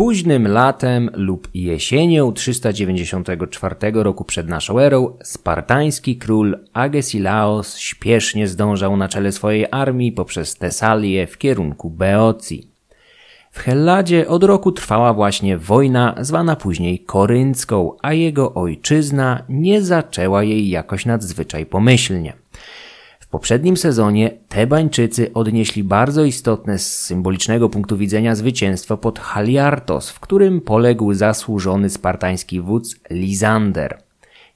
Późnym latem lub jesienią 394 roku przed naszą erą spartański król Agesilaos śpiesznie zdążał na czele swojej armii poprzez Tesalię w kierunku Beocji. W Helladzie od roku trwała właśnie wojna zwana później koryncką, a jego ojczyzna nie zaczęła jej jakoś nadzwyczaj pomyślnie poprzednim sezonie Tebańczycy odnieśli bardzo istotne z symbolicznego punktu widzenia zwycięstwo pod Haliartos, w którym poległ zasłużony spartański wódz Lizander.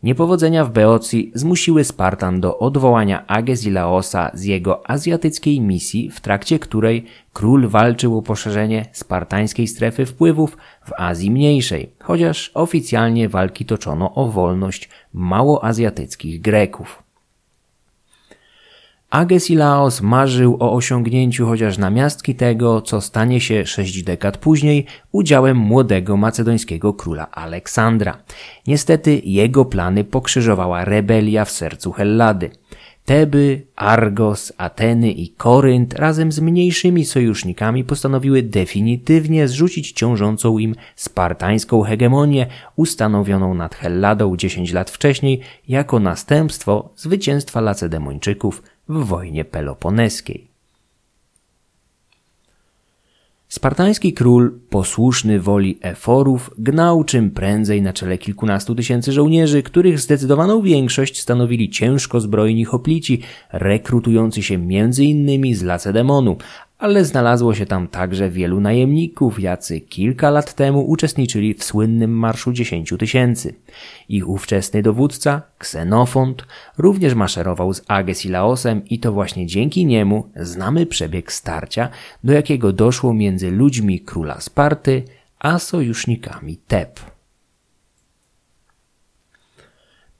Niepowodzenia w Beocji zmusiły Spartan do odwołania Agesilaosa z jego azjatyckiej misji, w trakcie której król walczył o poszerzenie spartańskiej strefy wpływów w Azji Mniejszej, chociaż oficjalnie walki toczono o wolność małoazjatyckich Greków. Agesilaos marzył o osiągnięciu chociaż namiastki tego, co stanie się sześć dekad później udziałem młodego macedońskiego króla Aleksandra. Niestety jego plany pokrzyżowała rebelia w sercu Hellady. Teby, Argos, Ateny i Korynt razem z mniejszymi sojusznikami postanowiły definitywnie zrzucić ciążącą im spartańską hegemonię ustanowioną nad Helladą 10 lat wcześniej jako następstwo zwycięstwa Lacedemończyków w wojnie peloponeskiej. Spartański król, posłuszny woli eforów, gnał czym prędzej na czele kilkunastu tysięcy żołnierzy, których zdecydowaną większość stanowili ciężko zbrojni hoplici, rekrutujący się innymi z Lacedemonu, ale znalazło się tam także wielu najemników, jacy kilka lat temu uczestniczyli w słynnym Marszu Dziesięciu Tysięcy. Ich ówczesny dowódca, Ksenofont, również maszerował z Agesilaosem i to właśnie dzięki niemu znamy przebieg starcia, do jakiego doszło między ludźmi króla Sparty a sojusznikami Teb.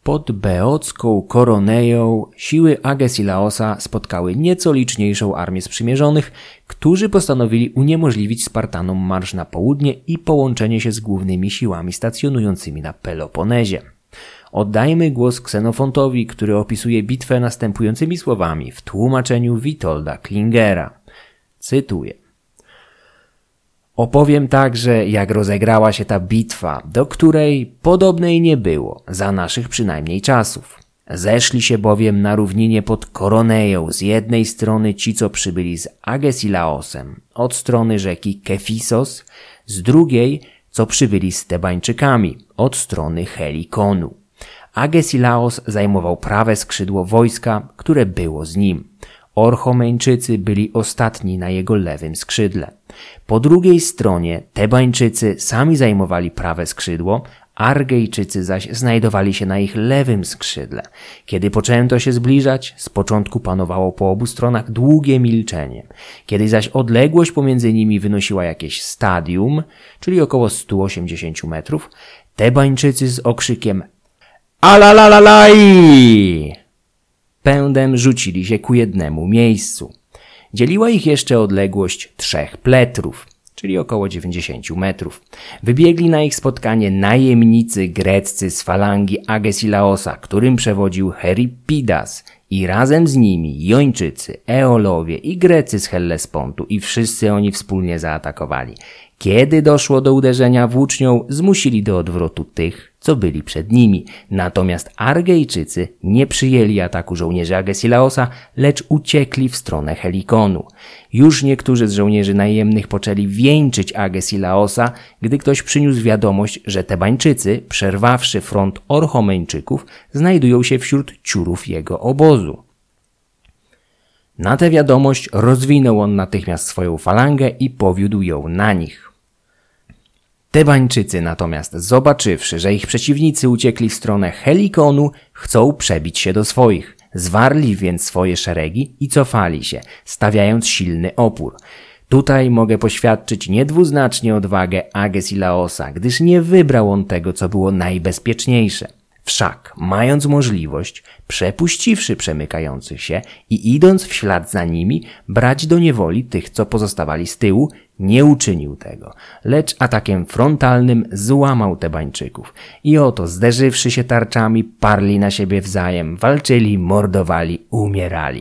Pod beocką Koroneją siły Agesilaosa spotkały nieco liczniejszą armię sprzymierzonych, którzy postanowili uniemożliwić Spartanom marsz na południe i połączenie się z głównymi siłami stacjonującymi na Peloponezie. Oddajmy głos Ksenofontowi, który opisuje bitwę następującymi słowami w tłumaczeniu Witolda Klingera. Cytuję. Opowiem także, jak rozegrała się ta bitwa, do której podobnej nie było, za naszych przynajmniej czasów. Zeszli się bowiem na równinie pod Koroneją z jednej strony ci, co przybyli z Agesilaosem, od strony rzeki Kefisos, z drugiej, co przybyli z Tebańczykami, od strony Helikonu. Agesilaos zajmował prawe skrzydło wojska, które było z nim. Orchomeńczycy byli ostatni na jego lewym skrzydle. Po drugiej stronie Tebańczycy sami zajmowali prawe skrzydło, Argejczycy zaś znajdowali się na ich lewym skrzydle. Kiedy poczęto się zbliżać, z początku panowało po obu stronach długie milczenie. Kiedy zaś odległość pomiędzy nimi wynosiła jakieś stadium, czyli około 180 metrów, Tebańczycy z okrzykiem Alalalalai! Pędem rzucili się ku jednemu miejscu. Dzieliła ich jeszcze odległość trzech pletrów, czyli około 90 metrów. Wybiegli na ich spotkanie najemnicy greccy z falangi Agesilaosa, którym przewodził Heripidas i razem z nimi Jończycy, Eolowie i Grecy z Hellespontu i wszyscy oni wspólnie zaatakowali. Kiedy doszło do uderzenia włócznią, zmusili do odwrotu tych, co byli przed nimi. Natomiast Argejczycy nie przyjęli ataku żołnierzy Agesilaosa, lecz uciekli w stronę Helikonu. Już niektórzy z żołnierzy najemnych poczęli wieńczyć Agesilaosa, gdy ktoś przyniósł wiadomość, że Tebańczycy, przerwawszy front Orchomeńczyków, znajdują się wśród ciurów jego obozu. Na tę wiadomość rozwinął on natychmiast swoją falangę i powiódł ją na nich. Tebańczycy natomiast, zobaczywszy, że ich przeciwnicy uciekli w stronę Helikonu, chcą przebić się do swoich. Zwarli więc swoje szeregi i cofali się, stawiając silny opór. Tutaj mogę poświadczyć niedwuznacznie odwagę Agesilaosa, gdyż nie wybrał on tego, co było najbezpieczniejsze. Wszak, mając możliwość, przepuściwszy przemykających się i idąc w ślad za nimi, brać do niewoli tych, co pozostawali z tyłu, nie uczynił tego, lecz atakiem frontalnym złamał Tebańczyków. I oto, zderzywszy się tarczami, parli na siebie wzajem, walczyli, mordowali, umierali.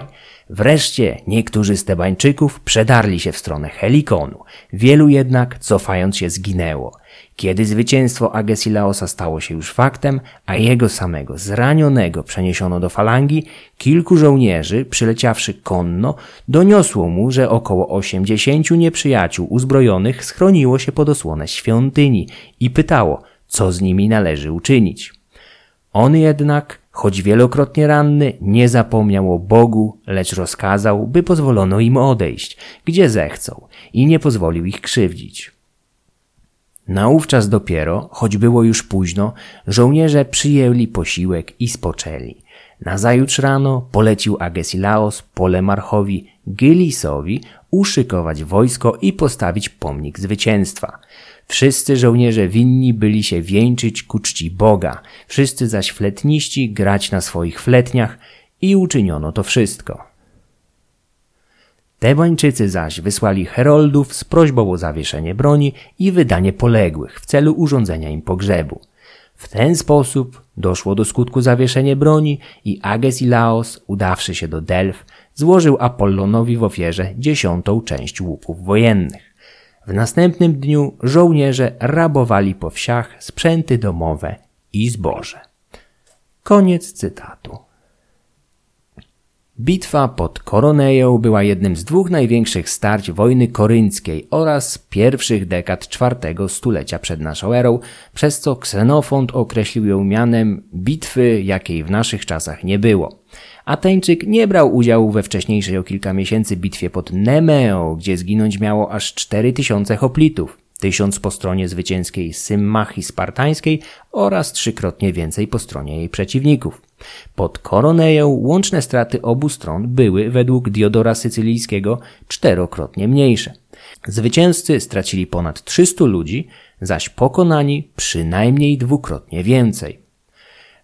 Wreszcie niektórzy z Tebańczyków przedarli się w stronę Helikonu, wielu jednak cofając się zginęło. Kiedy zwycięstwo Agesilaosa stało się już faktem, a jego samego zranionego przeniesiono do falangi, kilku żołnierzy, przyleciawszy konno, doniosło mu, że około osiemdziesięciu nieprzyjaciół uzbrojonych schroniło się pod osłonę świątyni i pytało, co z nimi należy uczynić. On jednak, choć wielokrotnie ranny, nie zapomniał o Bogu, lecz rozkazał, by pozwolono im odejść, gdzie zechcą i nie pozwolił ich krzywdzić. Naówczas dopiero, choć było już późno, żołnierze przyjęli posiłek i spoczęli. Nazajutrz rano polecił Agesilaos Polemarchowi Gylisowi uszykować wojsko i postawić pomnik zwycięstwa. Wszyscy żołnierze winni byli się wieńczyć ku czci Boga, wszyscy zaś fletniści grać na swoich fletniach i uczyniono to wszystko. Tebańczycy zaś wysłali heroldów z prośbą o zawieszenie broni i wydanie poległych w celu urządzenia im pogrzebu. W ten sposób doszło do skutku zawieszenie broni i Ages i Laos, udawszy się do Delf, złożył Apollonowi w ofierze dziesiątą część łuków wojennych. W następnym dniu żołnierze rabowali po wsiach sprzęty domowe i zboże. Koniec cytatu. Bitwa pod Koroneją była jednym z dwóch największych starć wojny korynckiej oraz pierwszych dekad czwartego stulecia przed naszą erą, przez co Ksenofont określił ją mianem bitwy, jakiej w naszych czasach nie było. Ateńczyk nie brał udziału we wcześniejszej o kilka miesięcy bitwie pod Nemeo, gdzie zginąć miało aż 4000 hoplitów, tysiąc po stronie zwycięskiej Symmachii Spartańskiej oraz trzykrotnie więcej po stronie jej przeciwników. Pod Koroneją łączne straty obu stron były według Diodora Sycylijskiego czterokrotnie mniejsze. Zwycięzcy stracili ponad 300 ludzi, zaś pokonani przynajmniej dwukrotnie więcej.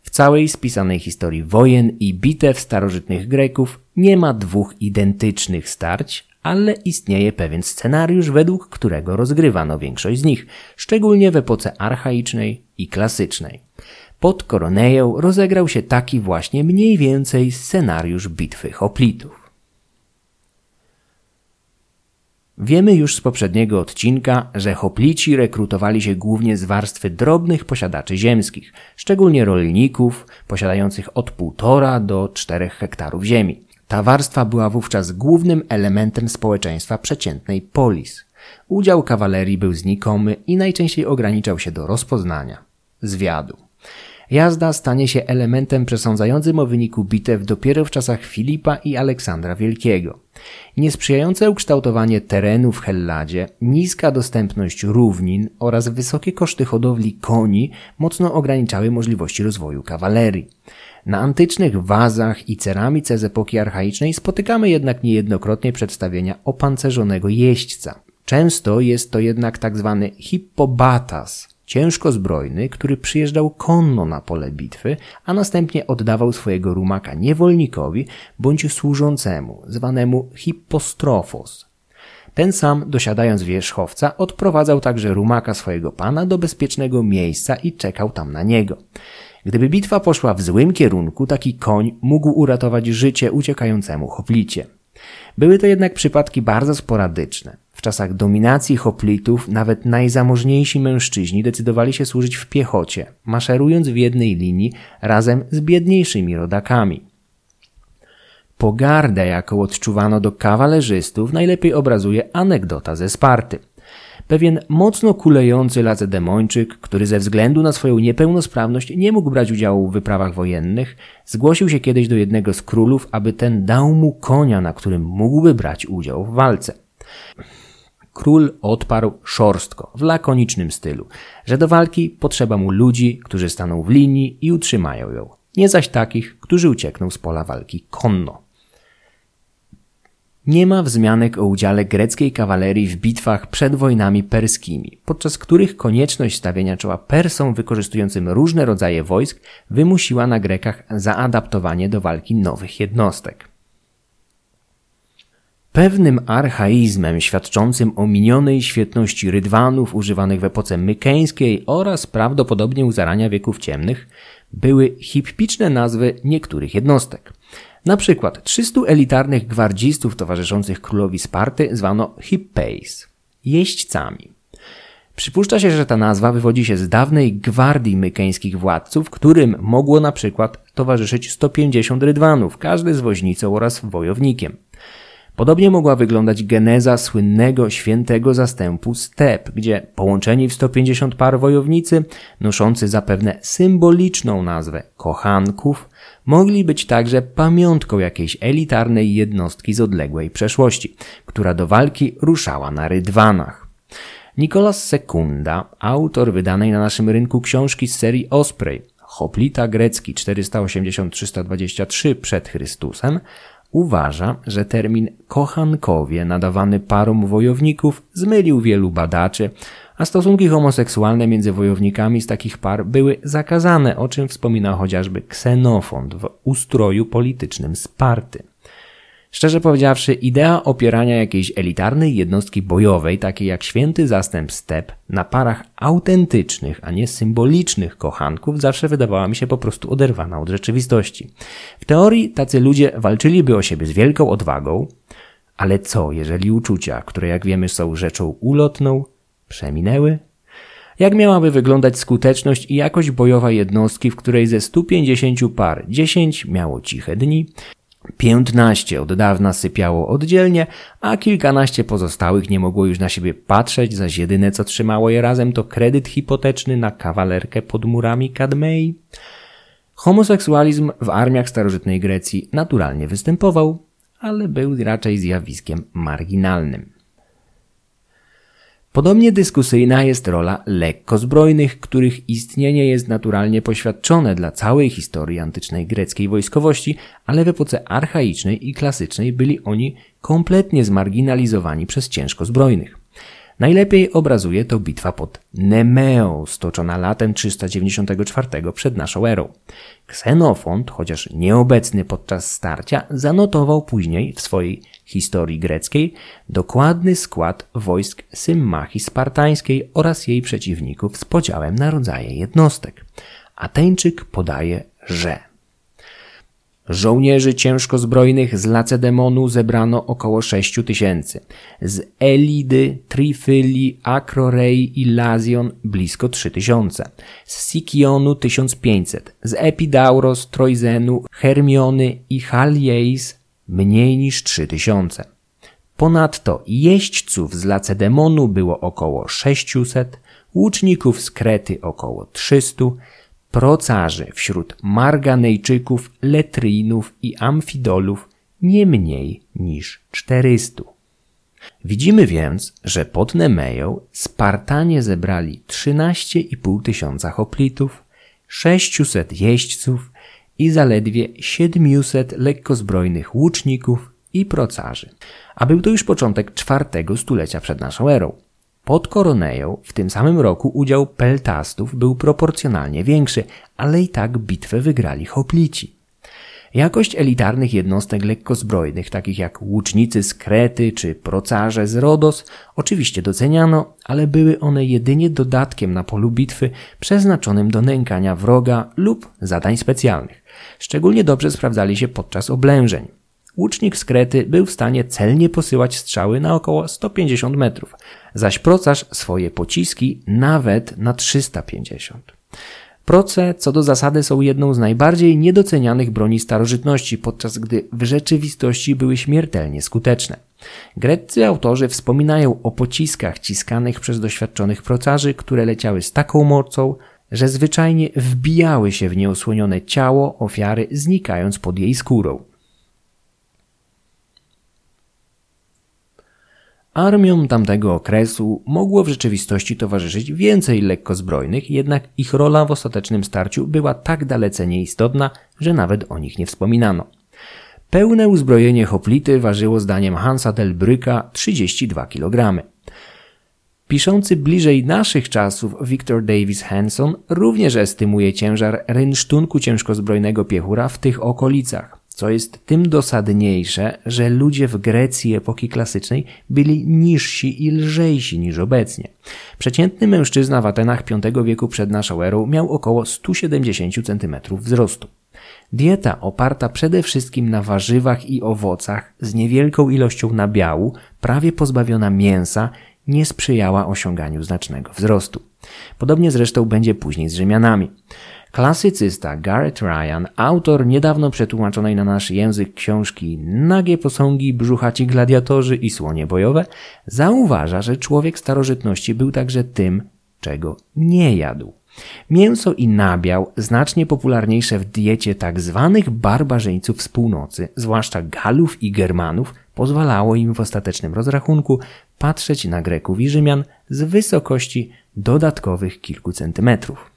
W całej spisanej historii wojen i bitew starożytnych Greków nie ma dwóch identycznych starć, ale istnieje pewien scenariusz, według którego rozgrywano większość z nich, szczególnie w epoce archaicznej i klasycznej. Pod Koroneją rozegrał się taki właśnie mniej więcej scenariusz bitwy hoplitów. Wiemy już z poprzedniego odcinka, że hoplici rekrutowali się głównie z warstwy drobnych posiadaczy ziemskich, szczególnie rolników posiadających od 1,5 do 4 hektarów ziemi. Ta warstwa była wówczas głównym elementem społeczeństwa przeciętnej polis. Udział kawalerii był znikomy i najczęściej ograniczał się do rozpoznania, zwiadu. Jazda stanie się elementem przesądzającym o wyniku bitew dopiero w czasach Filipa i Aleksandra Wielkiego. Niesprzyjające ukształtowanie terenu w Helladzie, niska dostępność równin oraz wysokie koszty hodowli koni mocno ograniczały możliwości rozwoju kawalerii. Na antycznych wazach i ceramice z epoki archaicznej spotykamy jednak niejednokrotnie przedstawienia opancerzonego jeźdźca. Często jest to jednak tak zwany hippobatas, ciężko zbrojny, który przyjeżdżał konno na pole bitwy, a następnie oddawał swojego rumaka niewolnikowi bądź służącemu, zwanemu hippostrofos. Ten sam, dosiadając wierzchowca, odprowadzał także rumaka swojego pana do bezpiecznego miejsca i czekał tam na niego. Gdyby bitwa poszła w złym kierunku, taki koń mógł uratować życie uciekającemu hoplicie. Były to jednak przypadki bardzo sporadyczne. W czasach dominacji hoplitów nawet najzamożniejsi mężczyźni decydowali się służyć w piechocie, maszerując w jednej linii razem z biedniejszymi rodakami. Pogardę, jaką odczuwano do kawalerzystów, najlepiej obrazuje anegdota ze Sparty. Pewien mocno kulejący lacedemończyk, który ze względu na swoją niepełnosprawność nie mógł brać udziału w wyprawach wojennych, zgłosił się kiedyś do jednego z królów, aby ten dał mu konia, na którym mógłby brać udział w walce. Król odparł szorstko, w lakonicznym stylu, że do walki potrzeba mu ludzi, którzy staną w linii i utrzymają ją, nie zaś takich, którzy uciekną z pola walki konno. Nie ma wzmianek o udziale greckiej kawalerii w bitwach przed wojnami perskimi, podczas których konieczność stawienia czoła Persom wykorzystującym różne rodzaje wojsk wymusiła na Grekach zaadaptowanie do walki nowych jednostek. Pewnym archaizmem świadczącym o minionej świetności rydwanów używanych w epoce mykeńskiej oraz prawdopodobnie u zarania wieków ciemnych były hippiczne nazwy niektórych jednostek. Na przykład 300 elitarnych gwardzistów towarzyszących królowi Sparty zwano hippeis, jeźdźcami. Przypuszcza się, że ta nazwa wywodzi się z dawnej gwardii mykeńskich władców, którym mogło na przykład towarzyszyć 150 rydwanów, każdy z woźnicą oraz wojownikiem. Podobnie mogła wyglądać geneza słynnego świętego zastępu step, gdzie połączeni w 150 par wojownicy, noszący zapewne symboliczną nazwę kochanków, mogli być także pamiątką jakiejś elitarnej jednostki z odległej przeszłości, która do walki ruszała na rydwanach. Nicolas Sekunda, autor wydanej na naszym rynku książki z serii Osprey, Hoplita grecki 480-323 przed Chrystusem, uważa, że termin kochankowie nadawany parom wojowników zmylił wielu badaczy, a stosunki homoseksualne między wojownikami z takich par były zakazane, o czym wspominał chociażby Ksenofont w ustroju politycznym Sparty. Szczerze powiedziawszy, idea opierania jakiejś elitarnej jednostki bojowej, takiej jak święty zastęp step, na parach autentycznych, a nie symbolicznych kochanków, zawsze wydawała mi się po prostu oderwana od rzeczywistości. W teorii tacy ludzie walczyliby o siebie z wielką odwagą, ale co, jeżeli uczucia, które jak wiemy są rzeczą ulotną, przeminęły? Jak miałaby wyglądać skuteczność i jakość bojowa jednostki, w której ze 150 par 10 miało ciche dni, Piętnaście od dawna sypiało oddzielnie, a kilkanaście pozostałych nie mogło już na siebie patrzeć, zaś jedyne co trzymało je razem to kredyt hipoteczny na kawalerkę pod murami Kadmei. Homoseksualizm w armiach starożytnej Grecji naturalnie występował, ale był raczej zjawiskiem marginalnym. Podobnie dyskusyjna jest rola lekkozbrojnych, których istnienie jest naturalnie poświadczone dla całej historii antycznej greckiej wojskowości, ale w epoce archaicznej i klasycznej byli oni kompletnie zmarginalizowani przez ciężkozbrojnych. Najlepiej obrazuje to bitwa pod Nemeo, stoczona latem 394 przed naszą erą. Ksenofont, chociaż nieobecny podczas starcia, zanotował później w swojej historii greckiej dokładny skład wojsk Symmachii spartańskiej oraz jej przeciwników z podziałem na rodzaje jednostek. Ateńczyk podaje, że Żołnierzy ciężkozbrojnych z Lacedemonu zebrano około 6 tysięcy. Z Elidy, Trifyli, Akrorei i Lazion blisko 3 tysiące. Z Sikionu 1500. Z Epidauros, Troizenu, Hermiony i Halieis mniej niż 3 tysiące. Ponadto jeźdźców z Lacedemonu było około 600, łuczników z Krety około 300, procarzy wśród Marganejczyków, Letrinów i Amfidolów nie mniej niż 400. Widzimy więc, że pod Nemeją Spartanie zebrali 13,5 tysiąca hoplitów, 600 jeźdźców i zaledwie 700 lekkozbrojnych łuczników i procarzy. A był to już początek czwartego stulecia przed naszą erą. Pod Koroneją w tym samym roku udział peltastów był proporcjonalnie większy, ale i tak bitwę wygrali hoplici. Jakość elitarnych jednostek lekkozbrojnych, takich jak łucznicy z Krety czy procarze z Rodos, oczywiście doceniano, ale były one jedynie dodatkiem na polu bitwy przeznaczonym do nękania wroga lub zadań specjalnych. Szczególnie dobrze sprawdzali się podczas oblężeń. Łucznik z Krety był w stanie celnie posyłać strzały na około 150 metrów, zaś procarz swoje pociski nawet na 350. Proce co do zasady są jedną z najbardziej niedocenianych broni starożytności, podczas gdy w rzeczywistości były śmiertelnie skuteczne. Greccy autorzy wspominają o pociskach ciskanych przez doświadczonych procarzy, które leciały z taką mocą, że zwyczajnie wbijały się w nieosłonione ciało ofiary, znikając pod jej skórą. Armiom tamtego okresu mogło w rzeczywistości towarzyszyć więcej lekkozbrojnych, jednak ich rola w ostatecznym starciu była tak dalece nieistotna, że nawet o nich nie wspominano. Pełne uzbrojenie hoplity ważyło zdaniem Hansa del Bryka 32 kg. Piszący bliżej naszych czasów Victor Davis Hanson również estymuje ciężar rynsztunku ciężkozbrojnego piechura w tych okolicach co jest tym dosadniejsze, że ludzie w Grecji epoki klasycznej byli niżsi i lżejsi niż obecnie. Przeciętny mężczyzna w Atenach V wieku przed naszą erą miał około 170 cm wzrostu. Dieta oparta przede wszystkim na warzywach i owocach z niewielką ilością nabiału, prawie pozbawiona mięsa, nie sprzyjała osiąganiu znacznego wzrostu. Podobnie zresztą będzie później z Rzymianami. Klasycysta Garrett Ryan, autor niedawno przetłumaczonej na nasz język książki Nagie posągi, brzuchaci gladiatorzy i słonie bojowe, zauważa, że człowiek starożytności był także tym, czego nie jadł. Mięso i nabiał, znacznie popularniejsze w diecie tzw. Tak barbarzyńców z północy, zwłaszcza Galów i Germanów, pozwalało im w ostatecznym rozrachunku patrzeć na Greków i Rzymian z wysokości dodatkowych kilku centymetrów.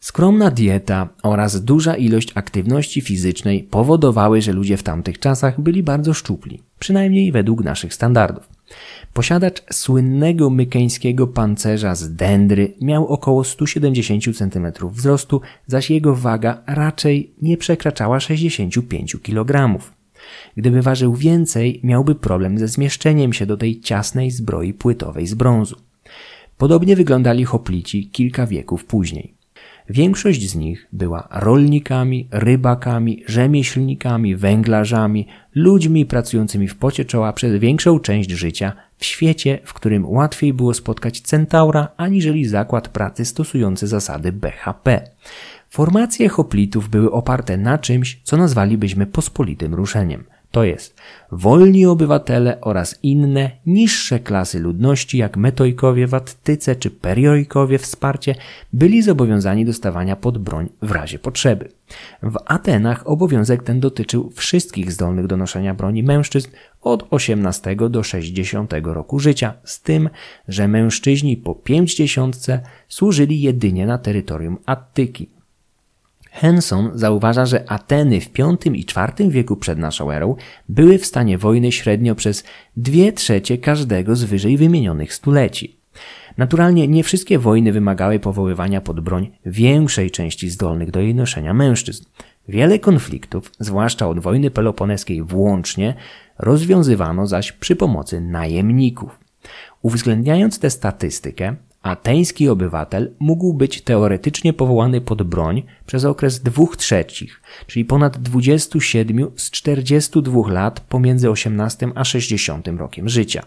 Skromna dieta oraz duża ilość aktywności fizycznej powodowały, że ludzie w tamtych czasach byli bardzo szczupli, przynajmniej według naszych standardów. Posiadacz słynnego mykeńskiego pancerza z dendry miał około 170 cm wzrostu, zaś jego waga raczej nie przekraczała 65 kg. Gdyby ważył więcej, miałby problem ze zmieszczeniem się do tej ciasnej zbroi płytowej z brązu. Podobnie wyglądali hoplici kilka wieków później. Większość z nich była rolnikami, rybakami, rzemieślnikami, węglarzami, ludźmi pracującymi w pocie czoła przez większą część życia w świecie, w którym łatwiej było spotkać centaura aniżeli zakład pracy stosujący zasady BHP. Formacje hoplitów były oparte na czymś, co nazwalibyśmy pospolitym ruszeniem. To jest wolni obywatele oraz inne niższe klasy ludności, jak metojkowie w Attyce czy periojkowie wsparcie, byli zobowiązani do stawania pod broń w razie potrzeby. W Atenach obowiązek ten dotyczył wszystkich zdolnych do noszenia broni mężczyzn od 18 do 60 roku życia, z tym, że mężczyźni po 50 służyli jedynie na terytorium Attyki. Henson zauważa, że Ateny w V i IV wieku przed naszą erą były w stanie wojny średnio przez dwie trzecie każdego z wyżej wymienionych stuleci. Naturalnie nie wszystkie wojny wymagały powoływania pod broń większej części zdolnych do jej noszenia mężczyzn. Wiele konfliktów, zwłaszcza od wojny peloponeskiej włącznie, rozwiązywano zaś przy pomocy najemników. Uwzględniając tę statystykę, ateński obywatel mógł być teoretycznie powołany pod broń przez okres dwóch trzecich, czyli ponad 27 z 42 lat pomiędzy 18 a 60 rokiem życia.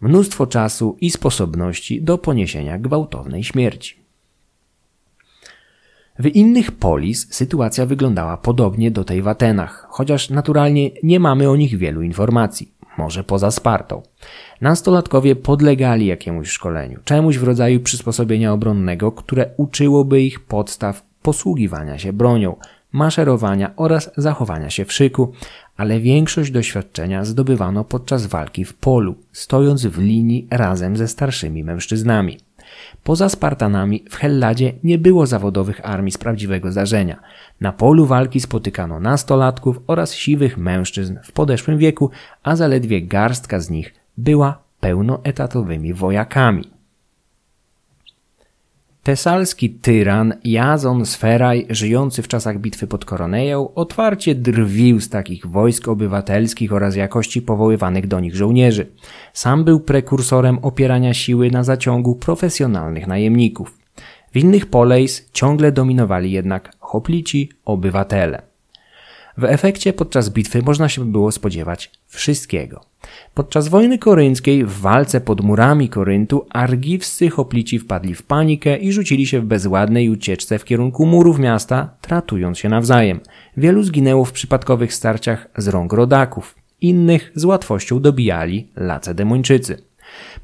Mnóstwo czasu i sposobności do poniesienia gwałtownej śmierci. W innych polis sytuacja wyglądała podobnie do tej w Atenach, chociaż naturalnie nie mamy o nich wielu informacji może poza Spartą. Nastolatkowie podlegali jakiemuś szkoleniu, czemuś w rodzaju przysposobienia obronnego, które uczyłoby ich podstaw posługiwania się bronią, maszerowania oraz zachowania się w szyku, ale większość doświadczenia zdobywano podczas walki w polu, stojąc w linii razem ze starszymi mężczyznami. Poza Spartanami w Helladzie nie było zawodowych armii z prawdziwego zdarzenia. Na polu walki spotykano nastolatków oraz siwych mężczyzn w podeszłym wieku, a zaledwie garstka z nich była pełnoetatowymi wojakami. Tesalski tyran Jazon Sferaj, żyjący w czasach bitwy pod Koroneją, otwarcie drwił z takich wojsk obywatelskich oraz jakości powoływanych do nich żołnierzy. Sam był prekursorem opierania siły na zaciągu profesjonalnych najemników. W innych polejs ciągle dominowali jednak hoplici obywatele. W efekcie podczas bitwy można się było spodziewać wszystkiego. Podczas wojny korynckiej w walce pod murami Koryntu argiwscy hoplici wpadli w panikę i rzucili się w bezładnej ucieczce w kierunku murów miasta, tratując się nawzajem. Wielu zginęło w przypadkowych starciach z rąk rodaków. Innych z łatwością dobijali lacedemończycy.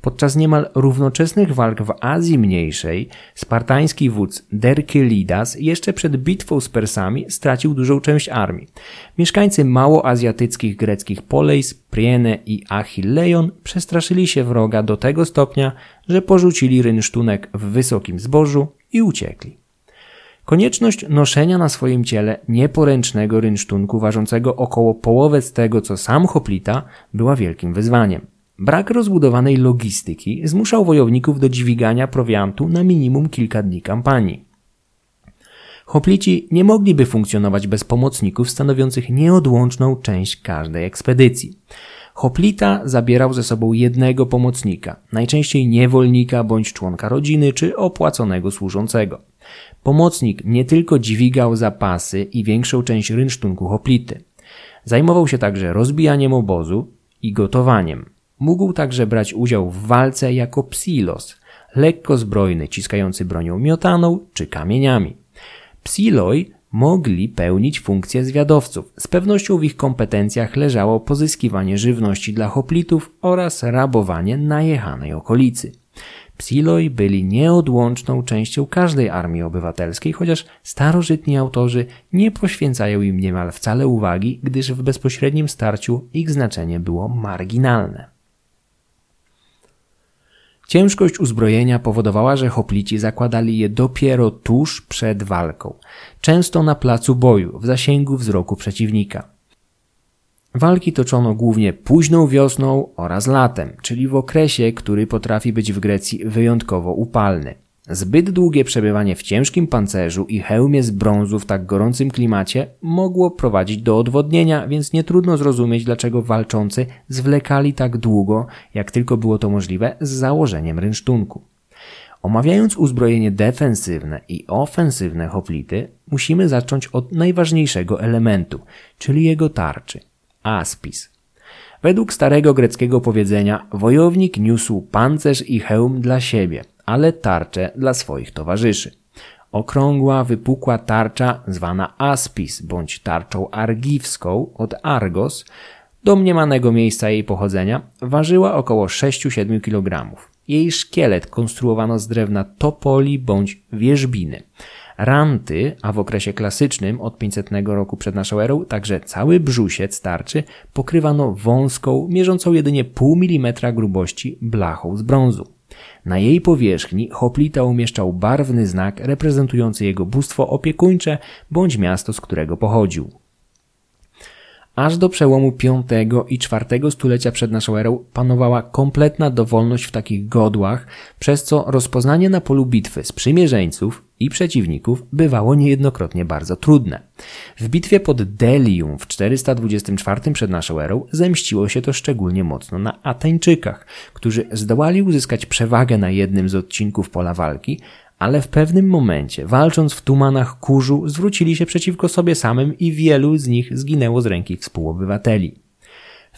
Podczas niemal równoczesnych walk w Azji Mniejszej spartański wódz Derkylidas jeszcze przed bitwą z Persami stracił dużą część armii. Mieszkańcy małoazjatyckich greckich Polejs, Priene i Achilleion przestraszyli się wroga do tego stopnia, że porzucili rynsztunek w wysokim zbożu i uciekli. Konieczność noszenia na swoim ciele nieporęcznego rynsztunku ważącego około połowę z tego, co sam hoplita, była wielkim wyzwaniem. Brak rozbudowanej logistyki zmuszał wojowników do dźwigania prowiantu na minimum kilka dni kampanii. Hoplici nie mogliby funkcjonować bez pomocników stanowiących nieodłączną część każdej ekspedycji. Hoplita zabierał ze sobą jednego pomocnika, najczęściej niewolnika bądź członka rodziny czy opłaconego służącego. Pomocnik nie tylko dźwigał zapasy i większą część rynsztunku hoplity. Zajmował się także rozbijaniem obozu i gotowaniem. Mógł także brać udział w walce jako psilos, lekko zbrojny, ciskający bronią miotaną czy kamieniami. Psiloi mogli pełnić funkcję zwiadowców. Z pewnością w ich kompetencjach leżało pozyskiwanie żywności dla hoplitów oraz rabowanie najechanej okolicy. Psiloi byli nieodłączną częścią każdej armii obywatelskiej, chociaż starożytni autorzy nie poświęcają im niemal wcale uwagi, gdyż w bezpośrednim starciu ich znaczenie było marginalne. Ciężkość uzbrojenia powodowała, że hoplici zakładali je dopiero tuż przed walką, często na placu boju, w zasięgu wzroku przeciwnika. Walki toczono głównie późną wiosną oraz latem, czyli w okresie, który potrafi być w Grecji wyjątkowo upalny. Zbyt długie przebywanie w ciężkim pancerzu i hełmie z brązu w tak gorącym klimacie mogło prowadzić do odwodnienia, więc nie trudno zrozumieć, dlaczego walczący zwlekali tak długo, jak tylko było to możliwe, z założeniem rynsztunku. Omawiając uzbrojenie defensywne i ofensywne hoplity, musimy zacząć od najważniejszego elementu, czyli jego tarczy aspis. Według starego greckiego powiedzenia wojownik niósł pancerz i hełm dla siebie, ale tarczę dla swoich towarzyszy. Okrągła, wypukła tarcza, zwana aspis bądź tarczą argiwską od Argos, domniemanego miejsca jej pochodzenia, ważyła około 6-7 kg. Jej szkielet konstruowano z drewna topoli bądź wierzbiny. Ranty, a w okresie klasycznym od 500 roku przed naszą erą, także cały brzusiec tarczy pokrywano wąską, mierzącą jedynie pół milimetra grubości blachą z brązu. Na jej powierzchni hoplita umieszczał barwny znak reprezentujący jego bóstwo opiekuńcze bądź miasto, z którego pochodził. Aż do przełomu V i IV stulecia przed naszą erą panowała kompletna dowolność w takich godłach, przez co rozpoznanie na polu bitwy sprzymierzeńców i przeciwników bywało niejednokrotnie bardzo trudne. W bitwie pod Delium w 424 przed naszą erą zemściło się to szczególnie mocno na Ateńczykach, którzy zdołali uzyskać przewagę na jednym z odcinków pola walki, ale w pewnym momencie, walcząc w tumanach kurzu, zwrócili się przeciwko sobie samym i wielu z nich zginęło z ręki współobywateli.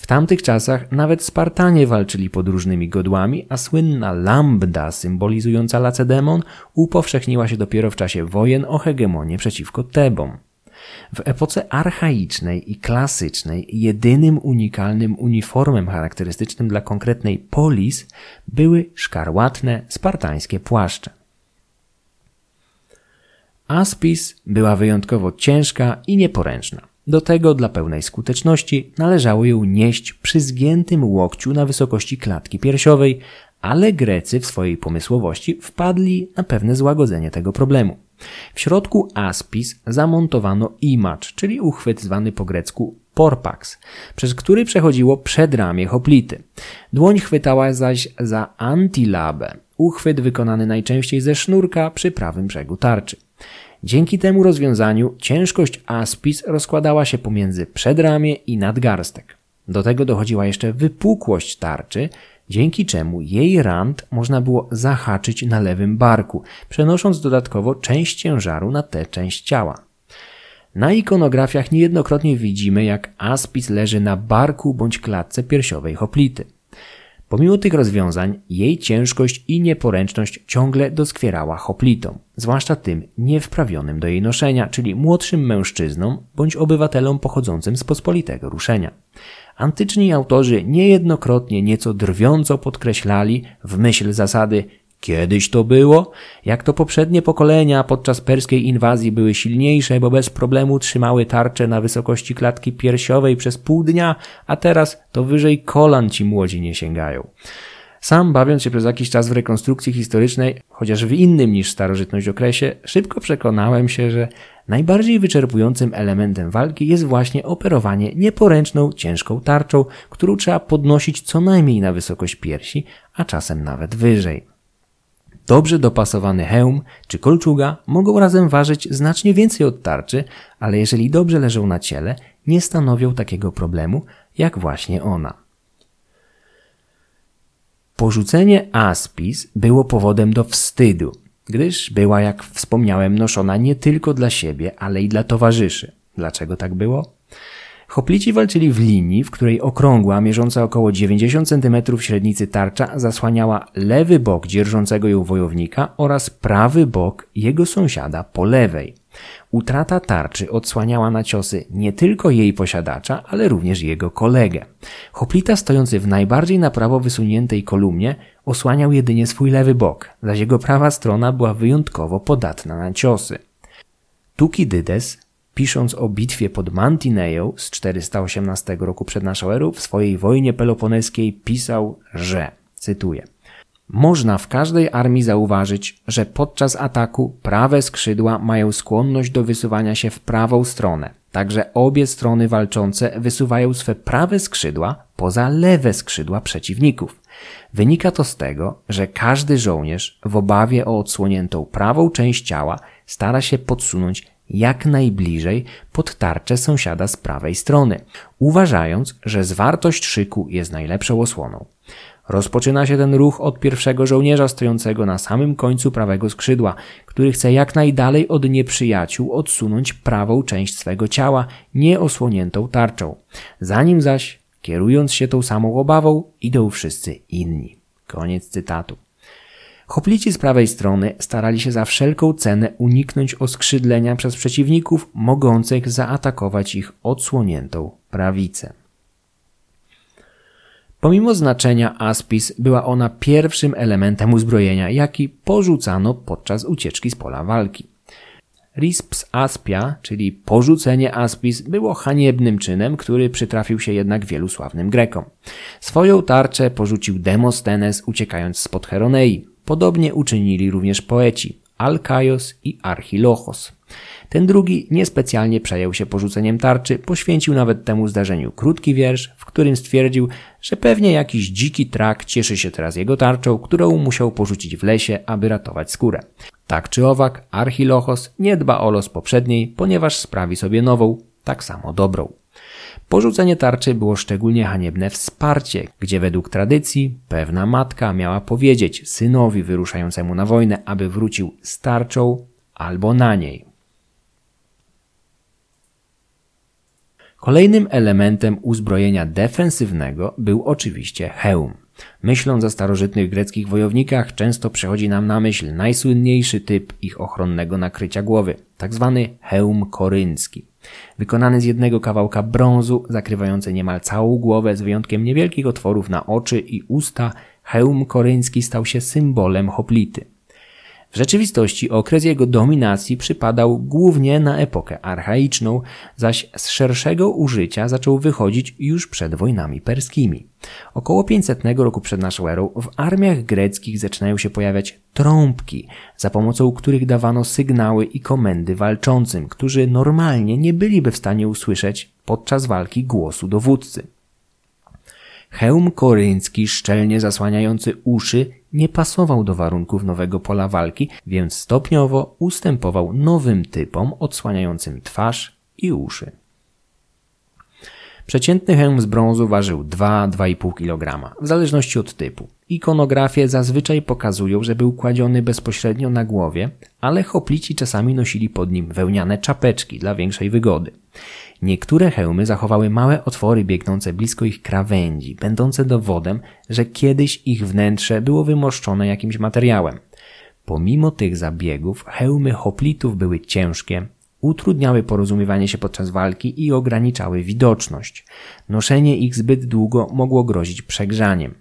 W tamtych czasach nawet Spartanie walczyli pod różnymi godłami, a słynna lambda symbolizująca Lacedemon upowszechniła się dopiero w czasie wojen o hegemonię przeciwko Tebom. W epoce archaicznej i klasycznej jedynym unikalnym uniformem charakterystycznym dla konkretnej polis były szkarłatne spartańskie płaszcze. Aspis była wyjątkowo ciężka i nieporęczna. Do tego dla pełnej skuteczności należało ją nieść przy zgiętym łokciu na wysokości klatki piersiowej, ale Grecy w swojej pomysłowości wpadli na pewne złagodzenie tego problemu. W środku aspis zamontowano imacz, czyli uchwyt zwany po grecku porpax, przez który przechodziło przedramię hoplity. Dłoń chwytała zaś za antilabę, uchwyt wykonany najczęściej ze sznurka przy prawym brzegu tarczy. Dzięki temu rozwiązaniu ciężkość aspis rozkładała się pomiędzy przedramię i nadgarstek. Do tego dochodziła jeszcze wypukłość tarczy, dzięki czemu jej rand można było zahaczyć na lewym barku, przenosząc dodatkowo część ciężaru na tę część ciała. Na ikonografiach niejednokrotnie widzimy, jak aspis leży na barku bądź klatce piersiowej hoplity. Pomimo tych rozwiązań, jej ciężkość i nieporęczność ciągle doskwierała hoplitom, zwłaszcza tym niewprawionym do jej noszenia, czyli młodszym mężczyznom bądź obywatelom pochodzącym z pospolitego ruszenia. Antyczni autorzy niejednokrotnie nieco drwiąco podkreślali w myśl zasady Kiedyś to było, jak to poprzednie pokolenia podczas perskiej inwazji były silniejsze, bo bez problemu trzymały tarcze na wysokości klatki piersiowej przez pół dnia, a teraz to wyżej kolan ci młodzi nie sięgają. Sam, bawiąc się przez jakiś czas w rekonstrukcji historycznej, chociaż w innym niż starożytność okresie, szybko przekonałem się, że najbardziej wyczerpującym elementem walki jest właśnie operowanie nieporęczną, ciężką tarczą, którą trzeba podnosić co najmniej na wysokość piersi, a czasem nawet wyżej. Dobrze dopasowany hełm czy kolczuga mogą razem ważyć znacznie więcej od tarczy, ale jeżeli dobrze leżą na ciele, nie stanowią takiego problemu jak właśnie ona. Porzucenie aspis było powodem do wstydu. gdyż była, jak wspomniałem, noszona nie tylko dla siebie, ale i dla towarzyszy. Dlaczego tak było? Hoplici walczyli w linii, w której okrągła, mierząca około 90 cm średnicy tarcza zasłaniała lewy bok dzierżącego ją wojownika oraz prawy bok jego sąsiada po lewej. Utrata tarczy odsłaniała na ciosy nie tylko jej posiadacza, ale również jego kolegę. Hoplita stojący w najbardziej na prawo wysuniętej kolumnie osłaniał jedynie swój lewy bok, zaś jego prawa strona była wyjątkowo podatna na ciosy. Tukidydes, pisząc o bitwie pod Mantineją z 418 roku przed naszą erą, w swojej wojnie peloponeskiej pisał, że, cytuję, można w każdej armii zauważyć, że podczas ataku prawe skrzydła mają skłonność do wysuwania się w prawą stronę. Także obie strony walczące wysuwają swe prawe skrzydła poza lewe skrzydła przeciwników. Wynika to z tego, że każdy żołnierz w obawie o odsłoniętą prawą część ciała stara się podsunąć jak najbliżej pod tarczę sąsiada z prawej strony, uważając, że zwartość szyku jest najlepszą osłoną. Rozpoczyna się ten ruch od pierwszego żołnierza stojącego na samym końcu prawego skrzydła, który chce jak najdalej od nieprzyjaciół odsunąć prawą część swego ciała, nieosłoniętą tarczą. Zanim zaś, kierując się tą samą obawą, idą wszyscy inni. Koniec cytatu. Hoplici z prawej strony starali się za wszelką cenę uniknąć oskrzydlenia przez przeciwników mogących zaatakować ich odsłoniętą prawicę. Pomimo znaczenia aspis była ona pierwszym elementem uzbrojenia, jaki porzucano podczas ucieczki z pola walki. Risps aspia, czyli porzucenie aspis, było haniebnym czynem, który przytrafił się jednak wielu sławnym Grekom. Swoją tarczę porzucił Demostenes uciekając spod Heronei. Podobnie uczynili również poeci Alkaios i Archilochos. Ten drugi niespecjalnie przejął się porzuceniem tarczy, poświęcił nawet temu zdarzeniu krótki wiersz, w którym stwierdził, że pewnie jakiś dziki trak cieszy się teraz jego tarczą, którą musiał porzucić w lesie, aby ratować skórę. Tak czy owak, Archilochos nie dba o los poprzedniej, ponieważ sprawi sobie nową, tak samo dobrą. Porzucenie tarczy było szczególnie haniebne wsparcie, gdzie według tradycji pewna matka miała powiedzieć synowi wyruszającemu na wojnę, aby wrócił z tarczą albo na niej. Kolejnym elementem uzbrojenia defensywnego był oczywiście hełm. Myśląc o starożytnych greckich wojownikach, często przychodzi nam na myśl najsłynniejszy typ ich ochronnego nakrycia głowy. Tak hełm koryncki. Wykonany z jednego kawałka brązu, zakrywający niemal całą głowę z wyjątkiem niewielkich otworów na oczy i usta, hełm koryncki stał się symbolem hoplity. W rzeczywistości okres jego dominacji przypadał głównie na epokę archaiczną, zaś z szerszego użycia zaczął wychodzić już przed wojnami perskimi. Około 500 roku przed naszą erą w armiach greckich zaczynają się pojawiać trąbki, za pomocą których dawano sygnały i komendy walczącym, którzy normalnie nie byliby w stanie usłyszeć podczas walki głosu dowódcy. Hełm koryncki szczelnie zasłaniający uszy nie pasował do warunków nowego pola walki, więc stopniowo ustępował nowym typom odsłaniającym twarz i uszy. Przeciętny hełm z brązu ważył 2-2,5 kg, w zależności od typu. Ikonografie zazwyczaj pokazują, że był kładziony bezpośrednio na głowie, ale hoplici czasami nosili pod nim wełniane czapeczki dla większej wygody. Niektóre hełmy zachowały małe otwory biegnące blisko ich krawędzi, będące dowodem, że kiedyś ich wnętrze było wymoszczone jakimś materiałem. Pomimo tych zabiegów, hełmy hoplitów były ciężkie, utrudniały porozumiewanie się podczas walki i ograniczały widoczność. Noszenie ich zbyt długo mogło grozić przegrzaniem.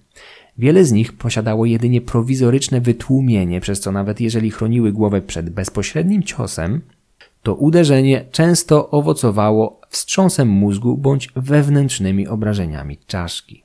Wiele z nich posiadało jedynie prowizoryczne wytłumienie, przez co nawet jeżeli chroniły głowę przed bezpośrednim ciosem, to uderzenie często owocowało wstrząsem mózgu bądź wewnętrznymi obrażeniami czaszki.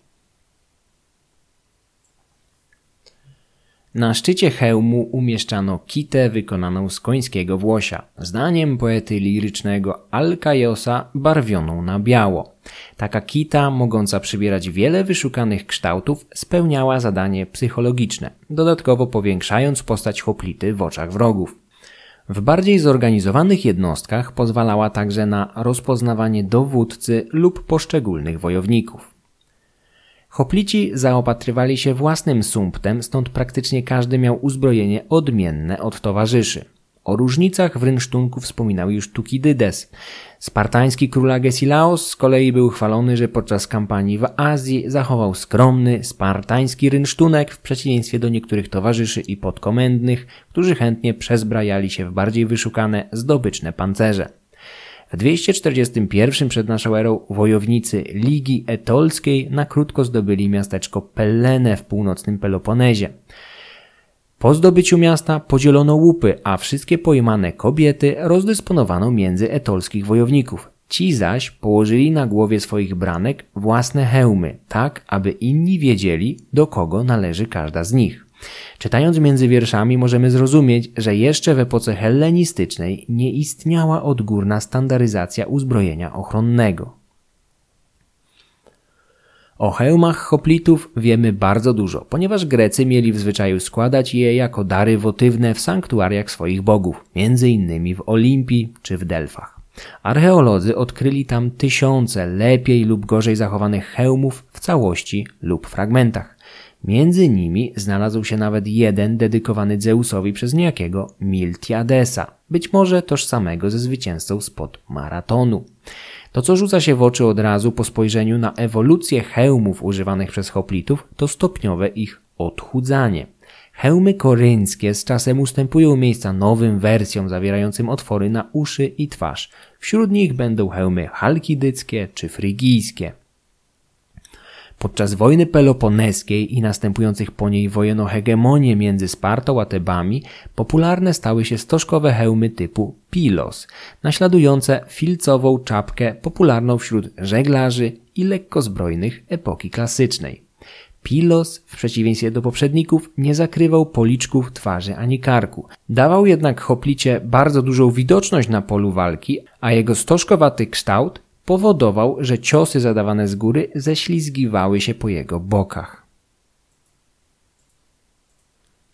Na szczycie hełmu umieszczano kitę wykonaną z końskiego włosia, zdaniem poety lirycznego Alkajosa barwioną na biało. Taka kita, mogąca przybierać wiele wyszukanych kształtów, spełniała zadanie psychologiczne, dodatkowo powiększając postać hoplity w oczach wrogów. W bardziej zorganizowanych jednostkach pozwalała także na rozpoznawanie dowódcy lub poszczególnych wojowników. Hoplici zaopatrywali się własnym sumptem, stąd praktycznie każdy miał uzbrojenie odmienne od towarzyszy. O różnicach w rynsztunku wspominał już Tukidydes. Spartański król Agesilaos z kolei był chwalony, że podczas kampanii w Azji zachował skromny, spartański rynsztunek w przeciwieństwie do niektórych towarzyszy i podkomendnych, którzy chętnie przezbrajali się w bardziej wyszukane, zdobyczne pancerze. W 241 przed naszą erą wojownicy Ligi Etolskiej na krótko zdobyli miasteczko Pellene w północnym Peloponezie. Po zdobyciu miasta podzielono łupy, a wszystkie pojmane kobiety rozdysponowano między etolskich wojowników. Ci zaś położyli na głowie swoich branek własne hełmy, tak aby inni wiedzieli, do kogo należy każda z nich. Czytając między wierszami możemy zrozumieć, że jeszcze w epoce hellenistycznej nie istniała odgórna standaryzacja uzbrojenia ochronnego. O hełmach hoplitów wiemy bardzo dużo, ponieważ Grecy mieli w zwyczaju składać je jako dary wotywne w sanktuariach swoich bogów, innymi w Olimpii czy w Delfach. Archeolodzy odkryli tam tysiące lepiej lub gorzej zachowanych hełmów w całości lub fragmentach. Między nimi znalazł się nawet jeden dedykowany Zeusowi przez niejakiego Miltiadesa, być może tożsamego ze zwycięzcą spod maratonu. To, co rzuca się w oczy od razu po spojrzeniu na ewolucję hełmów używanych przez hoplitów, to stopniowe ich odchudzanie. Hełmy korynckie z czasem ustępują miejsca nowym wersjom zawierającym otwory na uszy i twarz. Wśród nich będą hełmy halkidyckie czy frygijskie. Podczas wojny peloponeskiej i następujących po niej wojen o hegemonię między Spartą a Tebami popularne stały się stożkowe hełmy typu pilos, naśladujące filcową czapkę popularną wśród żeglarzy i lekkozbrojnych epoki klasycznej. Pilos, w przeciwieństwie do poprzedników, nie zakrywał policzków twarzy ani karku. Dawał jednak hoplicie bardzo dużą widoczność na polu walki, a jego stożkowaty kształt powodował, że ciosy zadawane z góry ześlizgiwały się po jego bokach.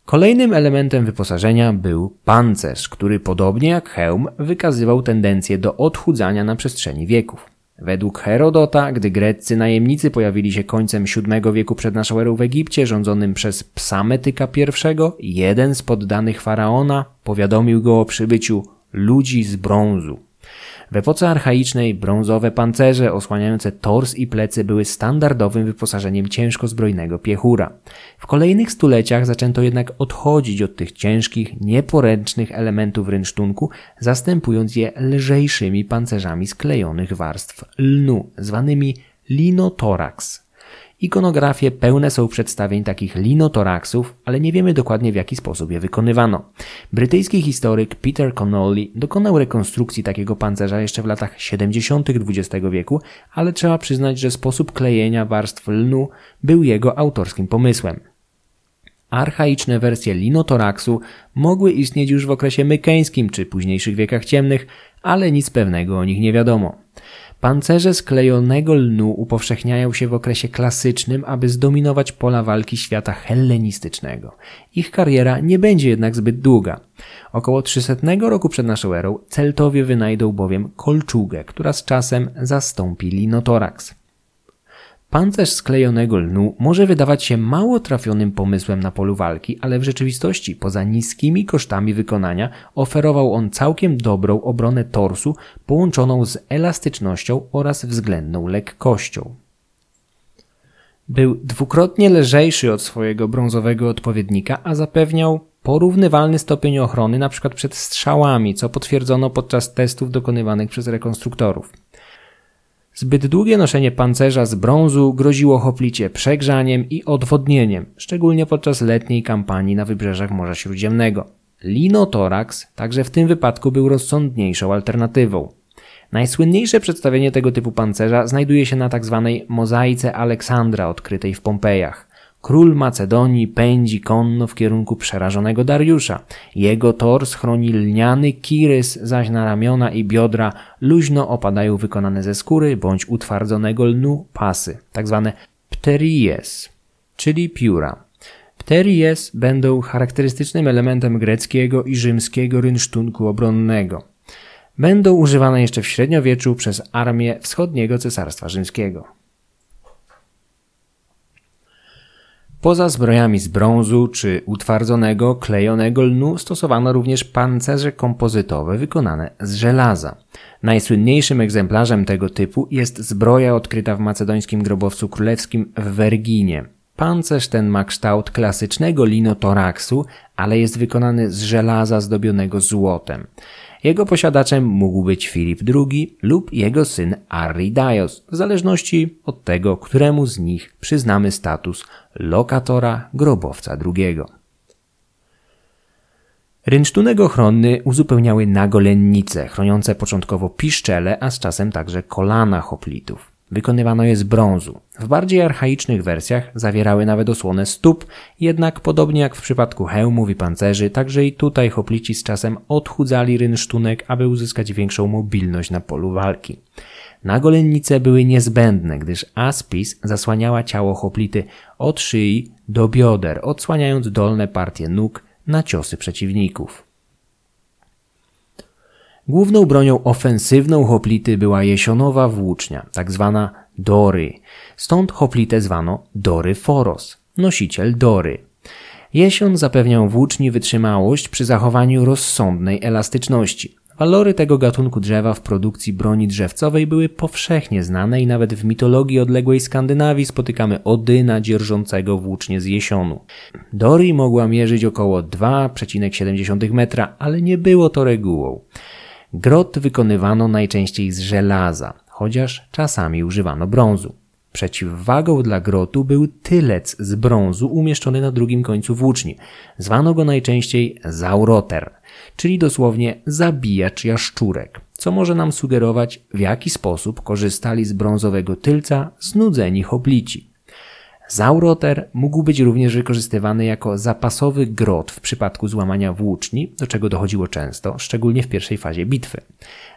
Kolejnym elementem wyposażenia był pancerz, który podobnie jak hełm wykazywał tendencję do odchudzania na przestrzeni wieków. Według Herodota, gdy greccy najemnicy pojawili się końcem VII wieku przed naszą erą w Egipcie, rządzonym przez Psametyka I, jeden z poddanych faraona powiadomił go o przybyciu ludzi z brązu. W epoce archaicznej brązowe pancerze osłaniające tors i plecy były standardowym wyposażeniem ciężkozbrojnego piechura. W kolejnych stuleciach zaczęto jednak odchodzić od tych ciężkich, nieporęcznych elementów rynsztunku, zastępując je lżejszymi pancerzami sklejonych warstw lnu, zwanymi linotorax. Ikonografie pełne są przedstawień takich linotoraksów, ale nie wiemy dokładnie w jaki sposób je wykonywano. Brytyjski historyk Peter Connolly dokonał rekonstrukcji takiego pancerza jeszcze w latach 70. XX wieku, ale trzeba przyznać, że sposób klejenia warstw lnu był jego autorskim pomysłem. Archaiczne wersje linotoraksu mogły istnieć już w okresie mykeńskim czy późniejszych wiekach ciemnych, ale nic pewnego o nich nie wiadomo. Pancerze sklejonego lnu upowszechniają się w okresie klasycznym, aby zdominować pola walki świata hellenistycznego. Ich kariera nie będzie jednak zbyt długa. Około 300 roku przed naszą erą Celtowie wynajdą bowiem kolczugę, która z czasem zastąpi linotoraks. Pancerz sklejonego lnu może wydawać się mało trafionym pomysłem na polu walki, ale w rzeczywistości, poza niskimi kosztami wykonania, oferował on całkiem dobrą obronę torsu połączoną z elastycznością oraz względną lekkością. Był dwukrotnie lżejszy od swojego brązowego odpowiednika, a zapewniał porównywalny stopień ochrony np. przed strzałami, co potwierdzono podczas testów dokonywanych przez rekonstruktorów. Zbyt długie noszenie pancerza z brązu groziło hoplicie przegrzaniem i odwodnieniem, szczególnie podczas letniej kampanii na wybrzeżach Morza Śródziemnego. Linotorax także w tym wypadku był rozsądniejszą alternatywą. Najsłynniejsze przedstawienie tego typu pancerza znajduje się na tzw. Tak mozaice Aleksandra odkrytej w Pompejach. Król Macedonii pędzi konno w kierunku przerażonego Dariusza. Jego tors chroni lniany kirys, zaś na ramiona i biodra luźno opadają wykonane ze skóry bądź utwardzonego lnu pasy, tak zwane pteries, czyli pióra. Pteries będą charakterystycznym elementem greckiego i rzymskiego rynsztunku obronnego. Będą używane jeszcze w średniowieczu przez armię wschodniego cesarstwa rzymskiego. Poza zbrojami z brązu czy utwardzonego, klejonego lnu stosowano również pancerze kompozytowe wykonane z żelaza. Najsłynniejszym egzemplarzem tego typu jest zbroja odkryta w macedońskim grobowcu królewskim w Werginie. Pancerz ten ma kształt klasycznego linotoraksu, ale jest wykonany z żelaza zdobionego złotem. Jego posiadaczem mógł być Filip II lub jego syn Arridaios, w zależności od tego, któremu z nich przyznamy status lokatora grobowca II. Rynsztunek ochronny uzupełniały nagolennice, chroniące początkowo piszczele, a z czasem także kolana hoplitów. Wykonywano je z brązu. W bardziej archaicznych wersjach zawierały nawet osłonę stóp, jednak podobnie jak w przypadku hełmów i pancerzy, także i tutaj hoplici z czasem odchudzali rynsztunek, aby uzyskać większą mobilność na polu walki. Nagolennice były niezbędne, gdyż aspis zasłaniała ciało hoplity od szyi do bioder, odsłaniając dolne partie nóg na ciosy przeciwników. Główną bronią ofensywną hoplity była jesionowa włócznia, tak zwana dory. Stąd hoplitę zwano dory foros, nosiciel dory. Jesion zapewniał włóczni wytrzymałość przy zachowaniu rozsądnej elastyczności. Walory tego gatunku drzewa w produkcji broni drzewcowej były powszechnie znane i nawet w mitologii odległej Skandynawii spotykamy Odyna dzierżącego włócznie z jesionu. Dory mogła mierzyć około 2,7 metra, ale nie było to regułą. Grot wykonywano najczęściej z żelaza, chociaż czasami używano brązu. Przeciwwagą dla grotu był tylec z brązu umieszczony na drugim końcu włóczni. Zwano go najczęściej zauroter, czyli dosłownie zabijacz jaszczurek, co może nam sugerować, w jaki sposób korzystali z brązowego tylca znudzeni hoplici. Zauroter mógł być również wykorzystywany jako zapasowy grot w przypadku złamania włóczni, do czego dochodziło często, szczególnie w pierwszej fazie bitwy.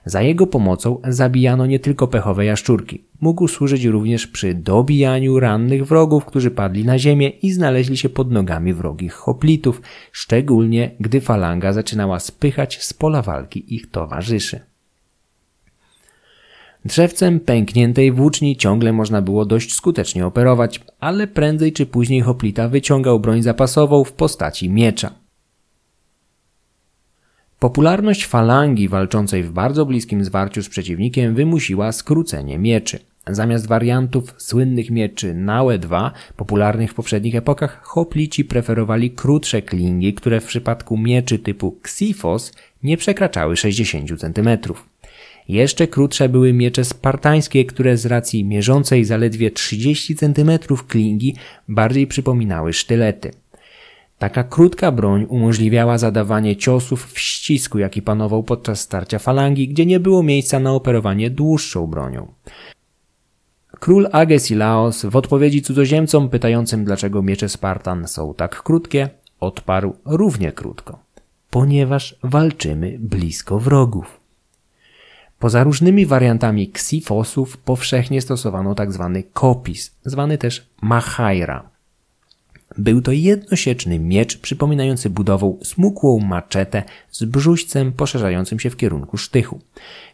Za jego pomocą zabijano nie tylko pechowe jaszczurki. Mógł służyć również przy dobijaniu rannych wrogów, którzy padli na ziemię i znaleźli się pod nogami wrogich hoplitów, szczególnie gdy falanga zaczynała spychać z pola walki ich towarzyszy. Drzewcem pękniętej włóczni ciągle można było dość skutecznie operować, ale prędzej czy później hoplita wyciągał broń zapasową w postaci miecza. Popularność falangi walczącej w bardzo bliskim zwarciu z przeciwnikiem wymusiła skrócenie mieczy. Zamiast wariantów słynnych mieczy Nałe 2, popularnych w poprzednich epokach, hoplici preferowali krótsze klingi, które w przypadku mieczy typu Xifos nie przekraczały 60 cm. Jeszcze krótsze były miecze spartańskie, które z racji mierzącej zaledwie 30 cm klingi bardziej przypominały sztylety. Taka krótka broń umożliwiała zadawanie ciosów w ścisku, jaki panował podczas starcia falangi, gdzie nie było miejsca na operowanie dłuższą bronią. Król Agesilaos w odpowiedzi cudzoziemcom pytającym dlaczego miecze Spartan są tak krótkie, odparł równie krótko. Ponieważ walczymy blisko wrogów. Poza różnymi wariantami ksifosów powszechnie stosowano tzw. Tak kopis, zwany też machaira. Był to jednosieczny miecz przypominający budową smukłą maczetę z brzuźcem poszerzającym się w kierunku sztychu.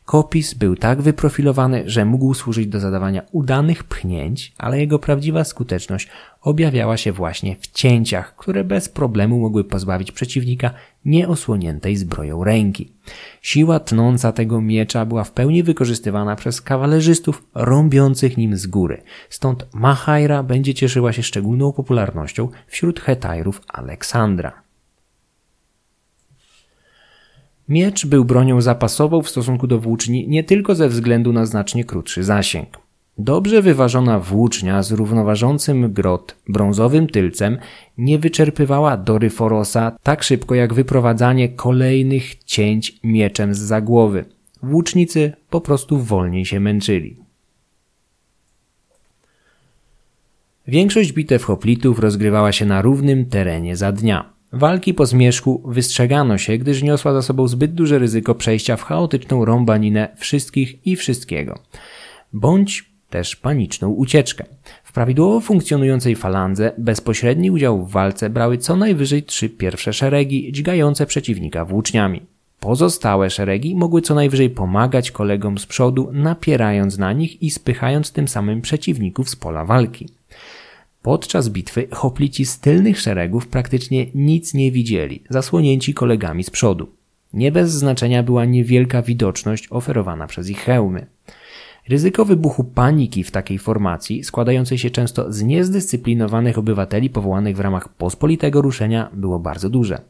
Kopis był tak wyprofilowany, że mógł służyć do zadawania udanych pchnięć, ale jego prawdziwa skuteczność objawiała się właśnie w cięciach, które bez problemu mogły pozbawić przeciwnika nieosłoniętej zbroją ręki. Siła tnąca tego miecza była w pełni wykorzystywana przez kawalerzystów rąbiących nim z góry. Stąd Mahaira będzie cieszyła się szczególną popularnością wśród Hetajrów Aleksandra. Miecz był bronią zapasową w stosunku do włóczni nie tylko ze względu na znacznie krótszy zasięg. Dobrze wyważona włócznia z równoważącym grot brązowym tylcem nie wyczerpywała Doryforosa tak szybko jak wyprowadzanie kolejnych cięć mieczem z zagłowy. Włócznicy po prostu wolniej się męczyli. Większość bitew hoplitów rozgrywała się na równym terenie za dnia. Walki po zmierzchu wystrzegano się, gdyż niosła za sobą zbyt duże ryzyko przejścia w chaotyczną rąbaninę wszystkich i wszystkiego. Bądź też paniczną ucieczkę. W prawidłowo funkcjonującej falandze bezpośredni udział w walce brały co najwyżej trzy pierwsze szeregi dźgające przeciwnika włóczniami. Pozostałe szeregi mogły co najwyżej pomagać kolegom z przodu, napierając na nich i spychając tym samym przeciwników z pola walki. Podczas bitwy hoplici z tylnych szeregów praktycznie nic nie widzieli, zasłonięci kolegami z przodu. Nie bez znaczenia była niewielka widoczność oferowana przez ich hełmy. Ryzyko wybuchu paniki w takiej formacji, składającej się często z niezdyscyplinowanych obywateli powołanych w ramach pospolitego ruszenia, było bardzo duże.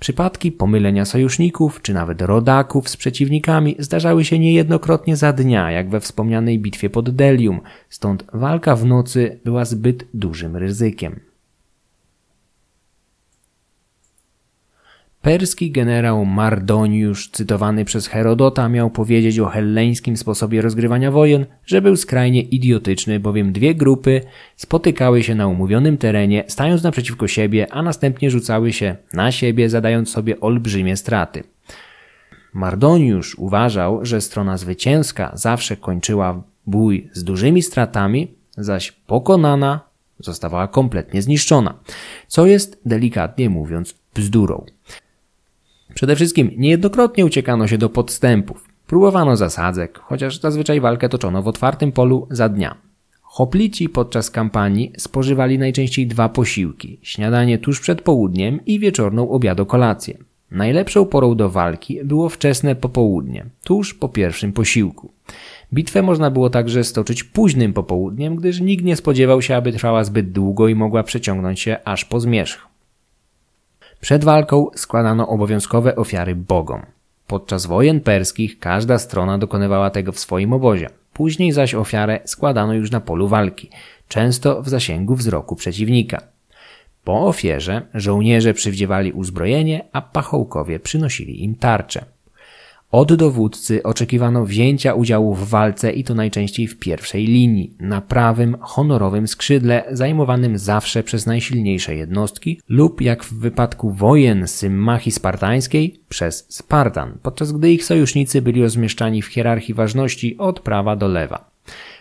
Przypadki pomylenia sojuszników czy nawet rodaków z przeciwnikami zdarzały się niejednokrotnie za dnia, jak we wspomnianej bitwie pod Delium, stąd walka w nocy była zbyt dużym ryzykiem. Perski generał Mardoniusz, cytowany przez Herodota, miał powiedzieć o helleńskim sposobie rozgrywania wojen, że był skrajnie idiotyczny, bowiem dwie grupy spotykały się na umówionym terenie, stając naprzeciwko siebie, a następnie rzucały się na siebie, zadając sobie olbrzymie straty. Mardoniusz uważał, że strona zwycięska zawsze kończyła bój z dużymi stratami, zaś pokonana zostawała kompletnie zniszczona, co jest delikatnie mówiąc bzdurą. Przede wszystkim niejednokrotnie uciekano się do podstępów. Próbowano zasadzek, chociaż zazwyczaj walkę toczono w otwartym polu za dnia. Hoplici podczas kampanii spożywali najczęściej dwa posiłki: śniadanie tuż przed południem i wieczorną obiadokolację. Najlepszą porą do walki było wczesne popołudnie, tuż po pierwszym posiłku. Bitwę można było także stoczyć późnym popołudniem, gdyż nikt nie spodziewał się, aby trwała zbyt długo i mogła przeciągnąć się aż po zmierzch. Przed walką składano obowiązkowe ofiary bogom. Podczas wojen perskich każda strona dokonywała tego w swoim obozie. Później zaś ofiarę składano już na polu walki, często w zasięgu wzroku przeciwnika. Po ofierze żołnierze przywdziewali uzbrojenie, a pachołkowie przynosili im tarcze. Od dowódcy oczekiwano wzięcia udziału w walce i to najczęściej w pierwszej linii, na prawym, honorowym skrzydle, zajmowanym zawsze przez najsilniejsze jednostki lub jak w wypadku wojen Symmachii spartańskiej przez Spartan, podczas gdy ich sojusznicy byli rozmieszczani w hierarchii ważności od prawa do lewa.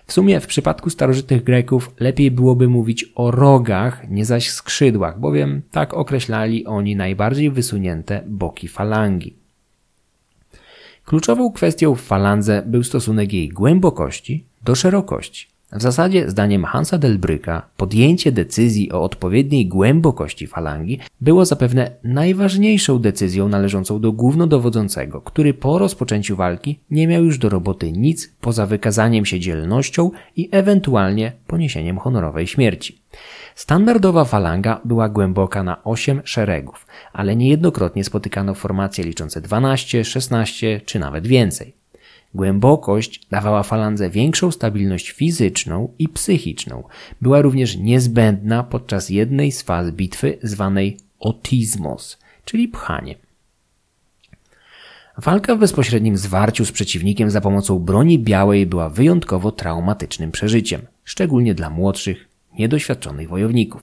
W sumie w przypadku starożytnych Greków lepiej byłoby mówić o rogach, nie zaś skrzydłach, bowiem tak określali oni najbardziej wysunięte boki falangi. Kluczową kwestią w falandze był stosunek jej głębokości do szerokości. W zasadzie, zdaniem Hansa Delbryka, podjęcie decyzji o odpowiedniej głębokości falangi było zapewne najważniejszą decyzją należącą do głównodowodzącego, który po rozpoczęciu walki nie miał już do roboty nic poza wykazaniem się dzielnością i ewentualnie poniesieniem honorowej śmierci. Standardowa falanga była głęboka na 8 szeregów, ale niejednokrotnie spotykano formacje liczące 12, 16 czy nawet więcej. Głębokość dawała falandze większą stabilność fizyczną i psychiczną. Była również niezbędna podczas jednej z faz bitwy zwanej otizmos, czyli pchanie. Walka w bezpośrednim zwarciu z przeciwnikiem za pomocą broni białej była wyjątkowo traumatycznym przeżyciem, szczególnie dla młodszych, niedoświadczonych wojowników.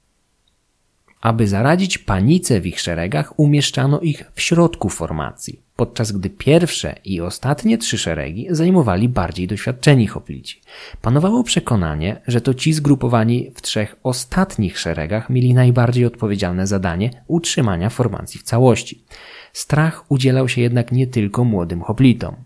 Aby zaradzić panice w ich szeregach, umieszczano ich w środku formacji, podczas gdy pierwsze i ostatnie trzy szeregi zajmowali bardziej doświadczeni hoplici. Panowało przekonanie, że to ci zgrupowani w trzech ostatnich szeregach mieli najbardziej odpowiedzialne zadanie utrzymania formacji w całości. Strach udzielał się jednak nie tylko młodym hoplitom.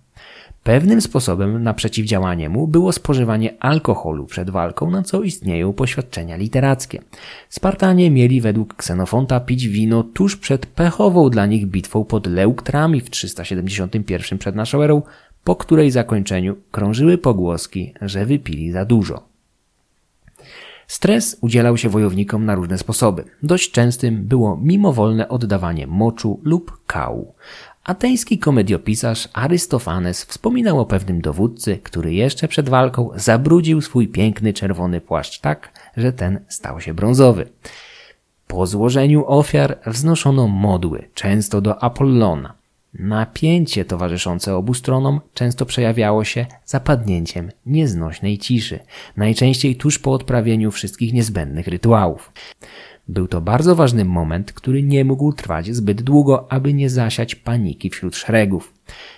Pewnym sposobem na przeciwdziałanie mu było spożywanie alkoholu przed walką, na co istnieją poświadczenia literackie. Spartanie mieli według Ksenofonta pić wino tuż przed pechową dla nich bitwą pod Leuktrami w 371 przed naszą erą, po której zakończeniu krążyły pogłoski, że wypili za dużo. Stres udzielał się wojownikom na różne sposoby. Dość częstym było mimowolne oddawanie moczu lub kału. Ateński komediopisarz Arystofanes wspominał o pewnym dowódcy, który jeszcze przed walką zabrudził swój piękny czerwony płaszcz tak, że ten stał się brązowy. Po złożeniu ofiar wznoszono modły, często do Apollona. Napięcie towarzyszące obu stronom często przejawiało się zapadnięciem nieznośnej ciszy, najczęściej tuż po odprawieniu wszystkich niezbędnych rytuałów. Był to bardzo ważny moment, który nie mógł trwać zbyt długo, aby nie zasiać paniki wśród szeregów.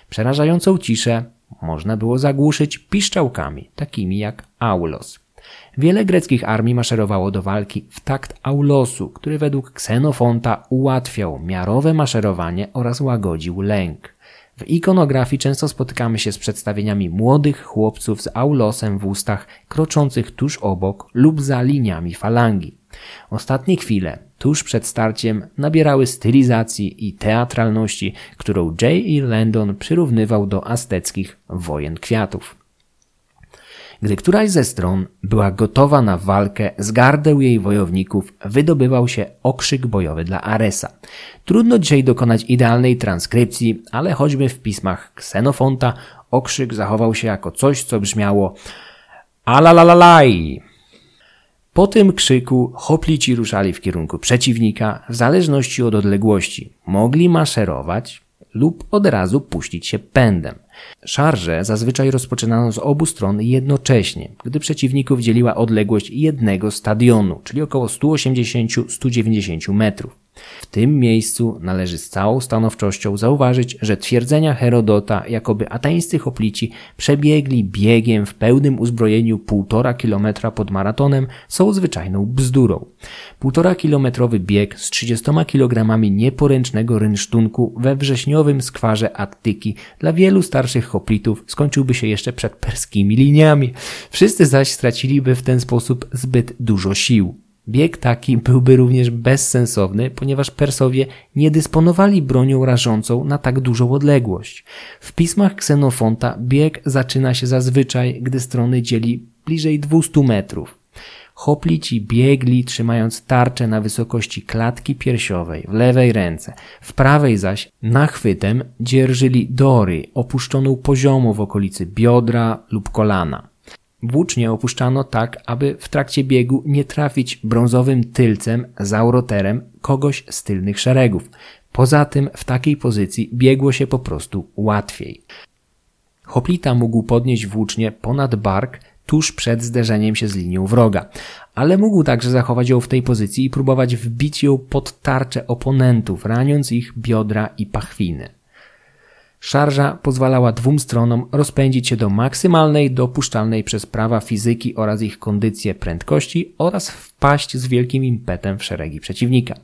Przerażającą ciszę można było zagłuszyć piszczałkami, takimi jak aulos. Wiele greckich armii maszerowało do walki w takt aulosu, który według Ksenofonta ułatwiał miarowe maszerowanie oraz łagodził lęk. W ikonografii często spotykamy się z przedstawieniami młodych chłopców z aulosem w ustach, kroczących tuż obok lub za liniami falangi. Ostatnie chwile, tuż przed starciem, nabierały stylizacji i teatralności, którą J. E. Landon przyrównywał do azteckich wojen kwiatów. Gdy któraś ze stron była gotowa na walkę, z gardeł jej wojowników wydobywał się okrzyk bojowy dla Aresa. Trudno dzisiaj dokonać idealnej transkrypcji, ale choćby w pismach Ksenofonta okrzyk zachował się jako coś, co brzmiało Alalalalaj! Po tym krzyku hoplici ruszali w kierunku przeciwnika w zależności od odległości. Mogli maszerować lub od razu puścić się pędem. Szarże zazwyczaj rozpoczynano z obu stron jednocześnie, gdy przeciwników dzieliła odległość jednego stadionu, czyli około 180-190 metrów. W tym miejscu należy z całą stanowczością zauważyć, że twierdzenia Herodota, jakoby atańscy hoplici przebiegli biegiem w pełnym uzbrojeniu półtora kilometra pod maratonem, są zwyczajną bzdurą. Półtora kilometrowy bieg z 30 kilogramami nieporęcznego rynsztunku we wrześniowym skwarze Attyki dla wielu starszych hoplitów skończyłby się jeszcze przed perskimi liniami. Wszyscy zaś straciliby w ten sposób zbyt dużo sił. Bieg taki byłby również bezsensowny, ponieważ Persowie nie dysponowali bronią rażącą na tak dużą odległość. W pismach Ksenofonta bieg zaczyna się zazwyczaj, gdy strony dzieli bliżej 200 metrów. Hoplici biegli, trzymając tarczę na wysokości klatki piersiowej w lewej ręce, w prawej zaś nachwytem dzierżyli dory opuszczoną poziomo w okolicy biodra lub kolana. Włócznie opuszczano tak, aby w trakcie biegu nie trafić brązowym tylcem, zauroterem kogoś z tylnych szeregów. Poza tym w takiej pozycji biegło się po prostu łatwiej. Hoplita mógł podnieść włócznie ponad bark tuż przed zderzeniem się z linią wroga, ale mógł także zachować ją w tej pozycji i próbować wbić ją pod tarczę oponentów, raniąc ich biodra i pachwiny. Szarża pozwalała dwóm stronom rozpędzić się do maksymalnej dopuszczalnej przez prawa fizyki oraz ich kondycję prędkości oraz wpaść z wielkim impetem w szeregi przeciwnika.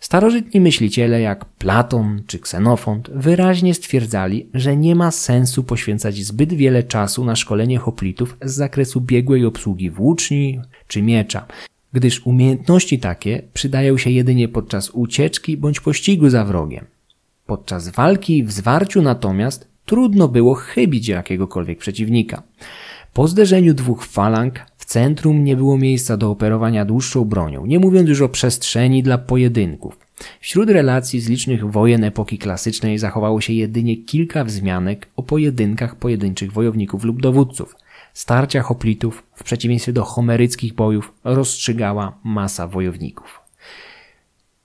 Starożytni myśliciele jak Platon czy Ksenofont wyraźnie stwierdzali, że nie ma sensu poświęcać zbyt wiele czasu na szkolenie hoplitów z zakresu biegłej obsługi włóczni czy miecza, gdyż umiejętności takie przydają się jedynie podczas ucieczki bądź pościgu za wrogiem. Podczas walki w zwarciu natomiast trudno było chybić jakiegokolwiek przeciwnika. Po zderzeniu dwóch falang w centrum nie było miejsca do operowania dłuższą bronią, nie mówiąc już o przestrzeni dla pojedynków. Wśród relacji z licznych wojen epoki klasycznej zachowało się jedynie kilka wzmianek o pojedynkach pojedynczych wojowników lub dowódców. Starcia hoplitów, w przeciwieństwie do homeryckich bojów, rozstrzygała masa wojowników.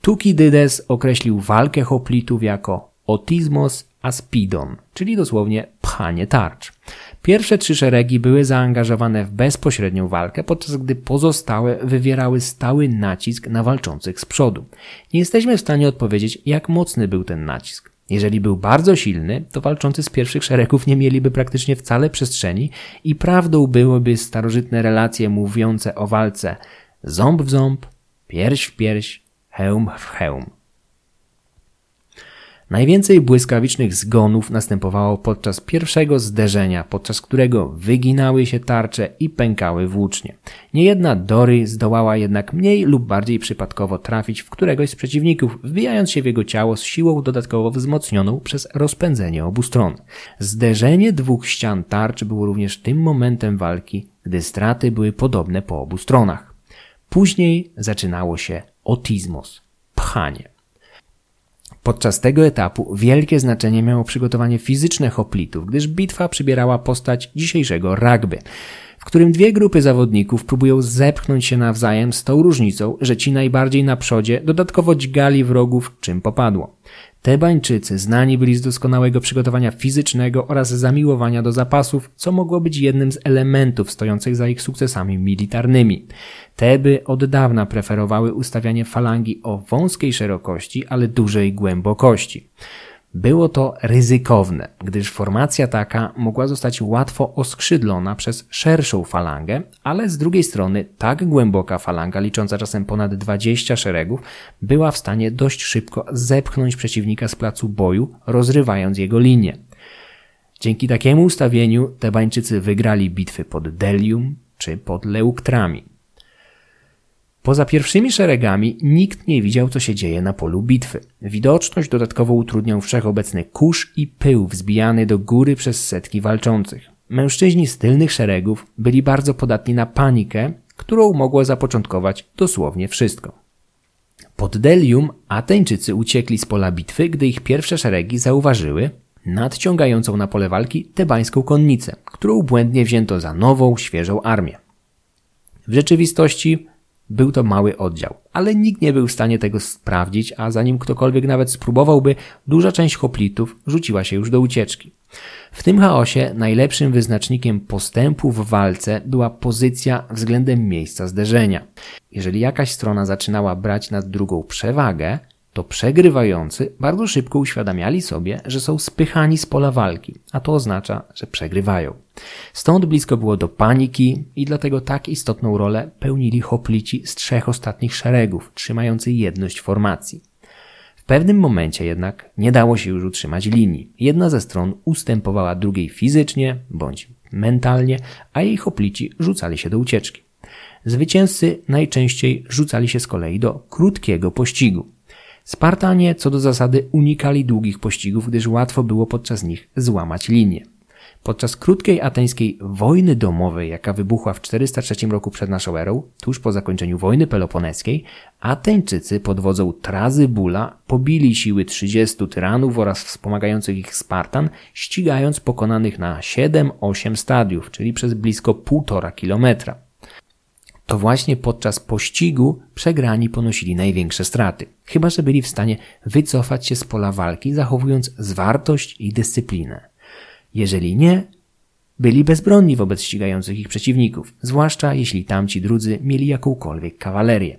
Tukidydes określił walkę hoplitów jako otismos aspidon, czyli dosłownie pchanie tarcz. Pierwsze trzy szeregi były zaangażowane w bezpośrednią walkę, podczas gdy pozostałe wywierały stały nacisk na walczących z przodu. Nie jesteśmy w stanie odpowiedzieć, jak mocny był ten nacisk. Jeżeli był bardzo silny, to walczący z pierwszych szeregów nie mieliby praktycznie wcale przestrzeni i prawdą byłyby starożytne relacje mówiące o walce ząb w ząb, pierś w pierś, hełm w hełm. Najwięcej błyskawicznych zgonów następowało podczas pierwszego zderzenia, podczas którego wyginały się tarcze i pękały włócznie. Niejedna Dory zdołała jednak mniej lub bardziej przypadkowo trafić w któregoś z przeciwników, wbijając się w jego ciało z siłą dodatkowo wzmocnioną przez rozpędzenie obu stron. Zderzenie dwóch ścian tarcz było również tym momentem walki, gdy straty były podobne po obu stronach. Później zaczynało się otizmos, pchanie. Podczas tego etapu wielkie znaczenie miało przygotowanie fizyczne hoplitów, gdyż bitwa przybierała postać dzisiejszego rugby, w którym dwie grupy zawodników próbują zepchnąć się nawzajem z tą różnicą, że ci najbardziej na przodzie dodatkowo dźgali wrogów czym popadło. Tebańczycy znani byli z doskonałego przygotowania fizycznego oraz zamiłowania do zapasów, co mogło być jednym z elementów stojących za ich sukcesami militarnymi. Teby od dawna preferowały ustawianie falangi o wąskiej szerokości, ale dużej głębokości. Było to ryzykowne, gdyż formacja taka mogła zostać łatwo oskrzydlona przez szerszą falangę, ale z drugiej strony tak głęboka falanga, licząca czasem ponad 20 szeregów, była w stanie dość szybko zepchnąć przeciwnika z placu boju, rozrywając jego linię. Dzięki takiemu ustawieniu Tebańczycy wygrali bitwy pod Delium czy pod Leuktrami. Poza pierwszymi szeregami nikt nie widział, co się dzieje na polu bitwy. Widoczność dodatkowo utrudniał wszechobecny kurz i pył wzbijany do góry przez setki walczących. Mężczyźni z tylnych szeregów byli bardzo podatni na panikę, którą mogło zapoczątkować dosłownie wszystko. Pod Delium Ateńczycy uciekli z pola bitwy, gdy ich pierwsze szeregi zauważyły nadciągającą na pole walki tebańską konnicę, którą błędnie wzięto za nową, świeżą armię. W rzeczywistości był to mały oddział, ale nikt nie był w stanie tego sprawdzić, a zanim ktokolwiek nawet spróbowałby, duża część hoplitów rzuciła się już do ucieczki. W tym chaosie najlepszym wyznacznikiem postępu w walce była pozycja względem miejsca zderzenia. Jeżeli jakaś strona zaczynała brać nad drugą przewagę, to przegrywający bardzo szybko uświadamiali sobie, że są spychani z pola walki, a to oznacza, że przegrywają. Stąd blisko było do paniki i dlatego tak istotną rolę pełnili hoplici z trzech ostatnich szeregów, trzymający jedność formacji. W pewnym momencie jednak nie dało się już utrzymać linii. Jedna ze stron ustępowała drugiej fizycznie bądź mentalnie, a jej hoplici rzucali się do ucieczki. Zwycięzcy najczęściej rzucali się z kolei do krótkiego pościgu. Spartanie co do zasady unikali długich pościgów, gdyż łatwo było podczas nich złamać linię. Podczas krótkiej ateńskiej wojny domowej, jaka wybuchła w 403 roku przed naszą erą, tuż po zakończeniu wojny peloponeskiej, Ateńczycy pod wodzą Bula pobili siły 30 tyranów oraz wspomagających ich Spartan, ścigając pokonanych na 7-8 stadiów, czyli przez blisko półtora kilometra. To właśnie podczas pościgu przegrani ponosili największe straty, chyba że byli w stanie wycofać się z pola walki, zachowując zwartość i dyscyplinę. Jeżeli nie, byli bezbronni wobec ścigających ich przeciwników, zwłaszcza jeśli tamci drudzy mieli jakąkolwiek kawalerię.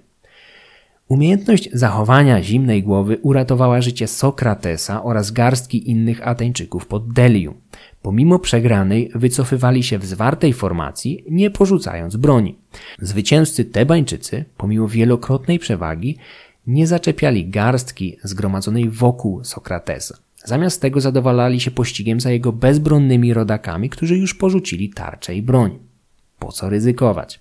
Umiejętność zachowania zimnej głowy uratowała życie Sokratesa oraz garstki innych Ateńczyków pod Delium. Pomimo przegranej wycofywali się w zwartej formacji, nie porzucając broni. Zwycięzcy Tebańczycy, pomimo wielokrotnej przewagi, nie zaczepiali garstki zgromadzonej wokół Sokratesa. Zamiast tego zadowalali się pościgiem za jego bezbronnymi rodakami, którzy już porzucili tarcze i broń. Po co ryzykować?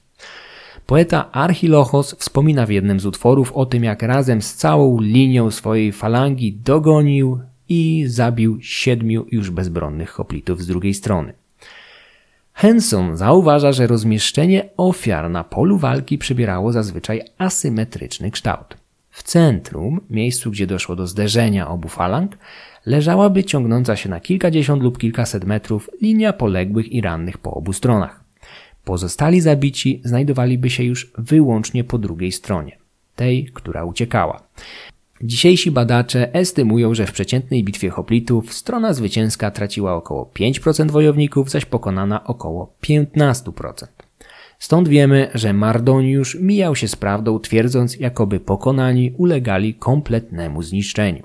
Poeta Archilochos wspomina w jednym z utworów o tym, jak razem z całą linią swojej falangi dogonił i zabił siedmiu już bezbronnych hoplitów z drugiej strony. Henson zauważa, że rozmieszczenie ofiar na polu walki przybierało zazwyczaj asymetryczny kształt. W centrum, miejscu gdzie doszło do zderzenia obu falang, leżałaby ciągnąca się na kilkadziesiąt lub kilkaset metrów linia poległych i rannych po obu stronach. Pozostali zabici znajdowaliby się już wyłącznie po drugiej stronie, tej, która uciekała. Dzisiejsi badacze estymują, że w przeciętnej bitwie hoplitów strona zwycięska traciła około 5% wojowników, zaś pokonana około 15%. Stąd wiemy, że Mardoniusz mijał się z prawdą, twierdząc, jakoby pokonani ulegali kompletnemu zniszczeniu.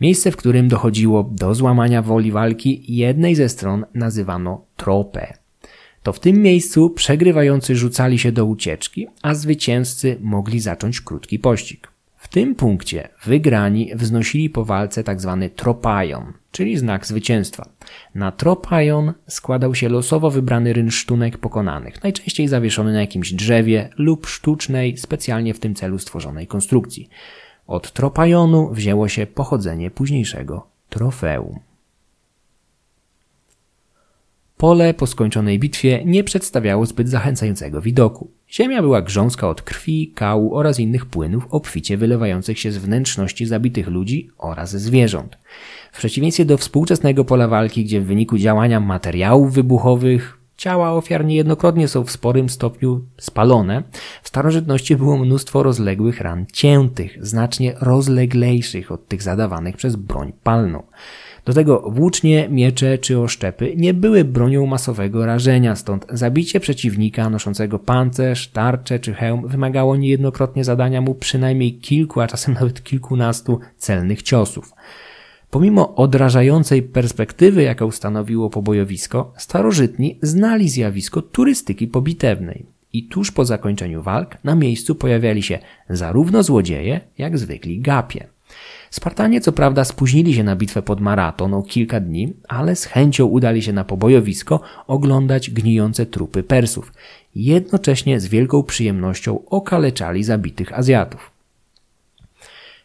Miejsce, w którym dochodziło do złamania woli walki jednej ze stron nazywano tropę. To w tym miejscu przegrywający rzucali się do ucieczki, a zwycięzcy mogli zacząć krótki pościg. Tym punkcie wygrani wznosili po walce tzw. Tak tropajon, czyli znak zwycięstwa. Na tropajon składał się losowo wybrany rynsztunek pokonanych, najczęściej zawieszony na jakimś drzewie lub sztucznej, specjalnie w tym celu stworzonej konstrukcji. Od tropajonu wzięło się pochodzenie późniejszego trofeum. Pole po skończonej bitwie nie przedstawiało zbyt zachęcającego widoku. Ziemia była grząska od krwi, kału oraz innych płynów obficie wylewających się z wnętrzności zabitych ludzi oraz zwierząt. W przeciwieństwie do współczesnego pola walki, gdzie w wyniku działania materiałów wybuchowych ciała ofiar niejednokrotnie są w sporym stopniu spalone, w starożytności było mnóstwo rozległych ran ciętych, znacznie rozleglejszych od tych zadawanych przez broń palną. Do tego włócznie, miecze czy oszczepy nie były bronią masowego rażenia, stąd zabicie przeciwnika noszącego pancerz, tarczę czy hełm wymagało niejednokrotnie zadania mu przynajmniej kilku, a czasem nawet kilkunastu celnych ciosów. Pomimo odrażającej perspektywy, jaką stanowiło pobojowisko, starożytni znali zjawisko turystyki pobitewnej i tuż po zakończeniu walk na miejscu pojawiali się zarówno złodzieje, jak zwykli gapie. Spartanie co prawda spóźnili się na bitwę pod Maraton o kilka dni, ale z chęcią udali się na pobojowisko oglądać gnijące trupy Persów. Jednocześnie z wielką przyjemnością okaleczali zabitych Azjatów.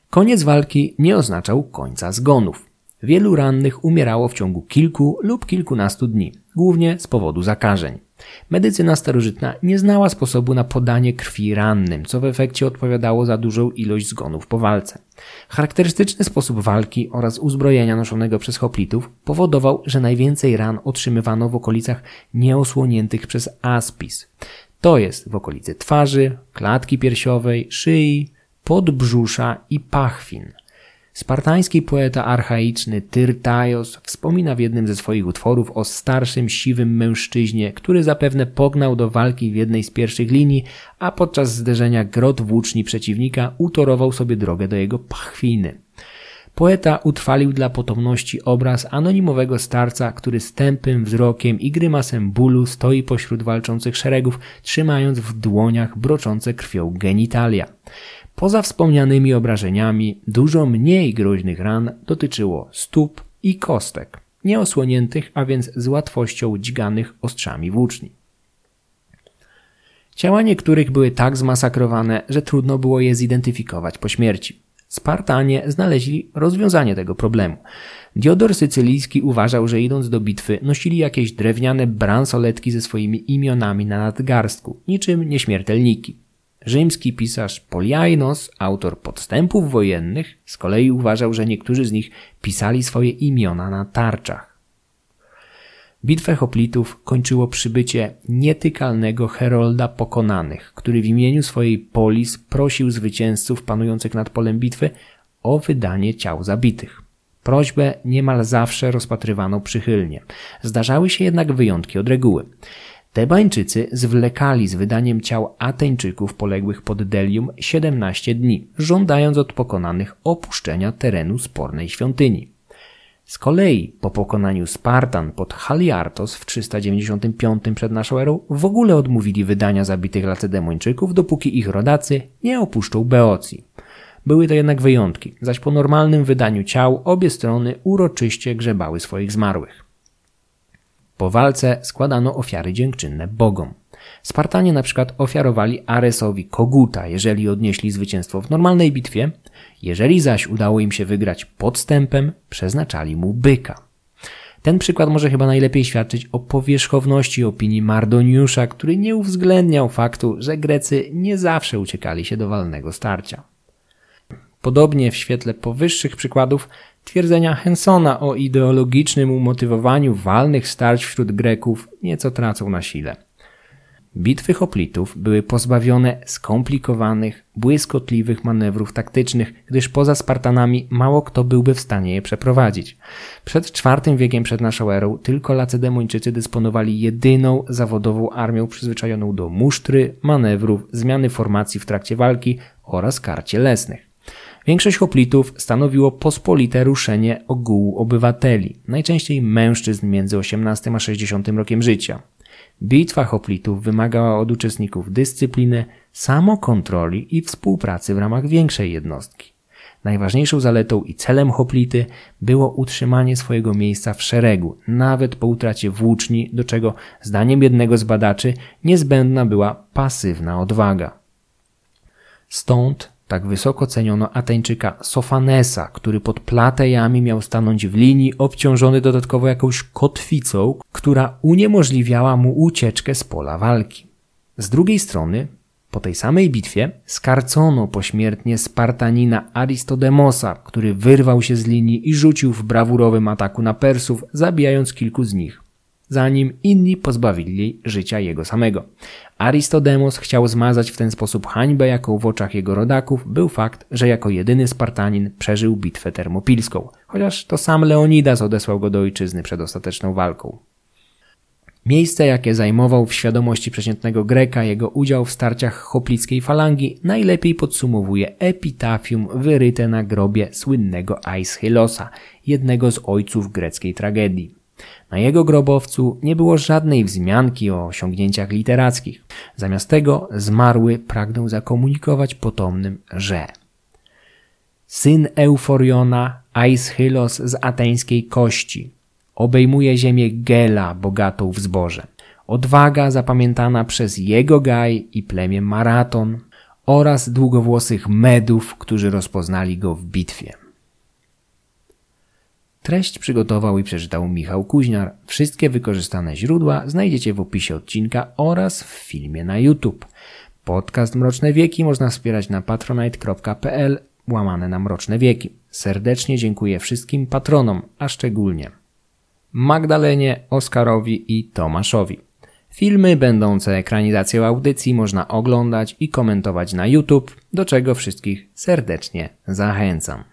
Koniec walki nie oznaczał końca zgonów. Wielu rannych umierało w ciągu kilku lub kilkunastu dni, głównie z powodu zakażeń. Medycyna starożytna nie znała sposobu na podanie krwi rannym, co w efekcie odpowiadało za dużą ilość zgonów po walce. Charakterystyczny sposób walki oraz uzbrojenia noszonego przez hoplitów powodował, że najwięcej ran otrzymywano w okolicach nieosłoniętych przez aspis, to jest w okolicy twarzy, klatki piersiowej, szyi, podbrzusza i pachwin. Spartański poeta archaiczny Tyrtaios wspomina w jednym ze swoich utworów o starszym, siwym mężczyźnie, który zapewne pognał do walki w jednej z pierwszych linii, a podczas zderzenia grot włóczni przeciwnika utorował sobie drogę do jego pachwiny. Poeta utrwalił dla potomności obraz anonimowego starca, który z tępym wzrokiem i grymasem bólu stoi pośród walczących szeregów, trzymając w dłoniach broczące krwią genitalia. Poza wspomnianymi obrażeniami, dużo mniej groźnych ran dotyczyło stóp i kostek, nieosłoniętych, a więc z łatwością dźganych ostrzami włóczni. Ciała niektórych były tak zmasakrowane, że trudno było je zidentyfikować po śmierci. Spartanie znaleźli rozwiązanie tego problemu. Diodor Sycylijski uważał, że idąc do bitwy nosili jakieś drewniane bransoletki ze swoimi imionami na nadgarstku, niczym nieśmiertelniki. Rzymski pisarz Poliainos, autor podstępów wojennych, z kolei uważał, że niektórzy z nich pisali swoje imiona na tarczach. Bitwę hoplitów kończyło przybycie nietykalnego herolda pokonanych, który w imieniu swojej polis prosił zwycięzców panujących nad polem bitwy o wydanie ciał zabitych. Prośbę niemal zawsze rozpatrywano przychylnie. Zdarzały się jednak wyjątki od reguły. Tebańczycy zwlekali z wydaniem ciał Ateńczyków poległych pod Delium 17 dni, żądając od pokonanych opuszczenia terenu spornej świątyni. Z kolei po pokonaniu Spartan pod Haliartos w 395 przed naszą erą w ogóle odmówili wydania zabitych Lacedemończyków, dopóki ich rodacy nie opuszczą Beocji. Były to jednak wyjątki, zaś po normalnym wydaniu ciał obie strony uroczyście grzebały swoich zmarłych. Po walce składano ofiary dziękczynne bogom. Spartanie na przykład ofiarowali Aresowi koguta, jeżeli odnieśli zwycięstwo w normalnej bitwie, jeżeli zaś udało im się wygrać podstępem, przeznaczali mu byka. Ten przykład może chyba najlepiej świadczyć o powierzchowności opinii Mardoniusza, który nie uwzględniał faktu, że Grecy nie zawsze uciekali się do walnego starcia. Podobnie w świetle powyższych przykładów twierdzenia Hensona o ideologicznym umotywowaniu walnych starć wśród Greków nieco tracą na sile. Bitwy hoplitów były pozbawione skomplikowanych, błyskotliwych manewrów taktycznych, gdyż poza Spartanami mało kto byłby w stanie je przeprowadzić. Przed IV wiekiem przed naszą erą tylko Lacedemończycy dysponowali jedyną zawodową armią przyzwyczajoną do musztry, manewrów, zmiany formacji w trakcie walki oraz kar cielesnych. Większość hoplitów stanowiło pospolite ruszenie ogółu obywateli, najczęściej mężczyzn między 18 a 60 rokiem życia. Bitwa hoplitów wymagała od uczestników dyscypliny, samokontroli i współpracy w ramach większej jednostki. Najważniejszą zaletą i celem hoplity było utrzymanie swojego miejsca w szeregu, nawet po utracie włóczni, do czego zdaniem jednego z badaczy niezbędna była pasywna odwaga. Stąd tak wysoko ceniono Ateńczyka Sofanesa, który pod platejami miał stanąć w linii, obciążony dodatkowo jakąś kotwicą, która uniemożliwiała mu ucieczkę z pola walki. Z drugiej strony, po tej samej bitwie skarcono pośmiertnie Spartanina Aristodemosa, który wyrwał się z linii i rzucił w brawurowym ataku na Persów, zabijając kilku z nich zanim inni pozbawili życia jego samego. Aristodemos chciał zmazać w ten sposób hańbę, jaką w oczach jego rodaków był fakt, że jako jedyny Spartanin przeżył bitwę termopilską, chociaż to sam Leonidas odesłał go do ojczyzny przed ostateczną walką. Miejsce, jakie zajmował w świadomości przeciętnego Greka jego udział w starciach hoplickiej falangi, najlepiej podsumowuje epitafium wyryte na grobie słynnego Aeschylosa, jednego z ojców greckiej tragedii. Na jego grobowcu nie było żadnej wzmianki o osiągnięciach literackich. Zamiast tego zmarły pragnął zakomunikować potomnym, że syn Euforiona, Aeschylos z ateńskiej kości. Obejmuje ziemię Gela, bogatą w zboże. Odwaga zapamiętana przez jego gaj i plemię Maraton oraz długowłosych Medów, którzy rozpoznali go w bitwie. Treść przygotował i przeczytał Michał Kuźniar. Wszystkie wykorzystane źródła znajdziecie w opisie odcinka oraz w filmie na YouTube. Podcast Mroczne Wieki można wspierać na patronite.pl łamane na Mroczne Wieki. Serdecznie dziękuję wszystkim patronom, a szczególnie Magdalenie, Oskarowi i Tomaszowi. Filmy będące ekranizacją audycji można oglądać i komentować na YouTube, do czego wszystkich serdecznie zachęcam.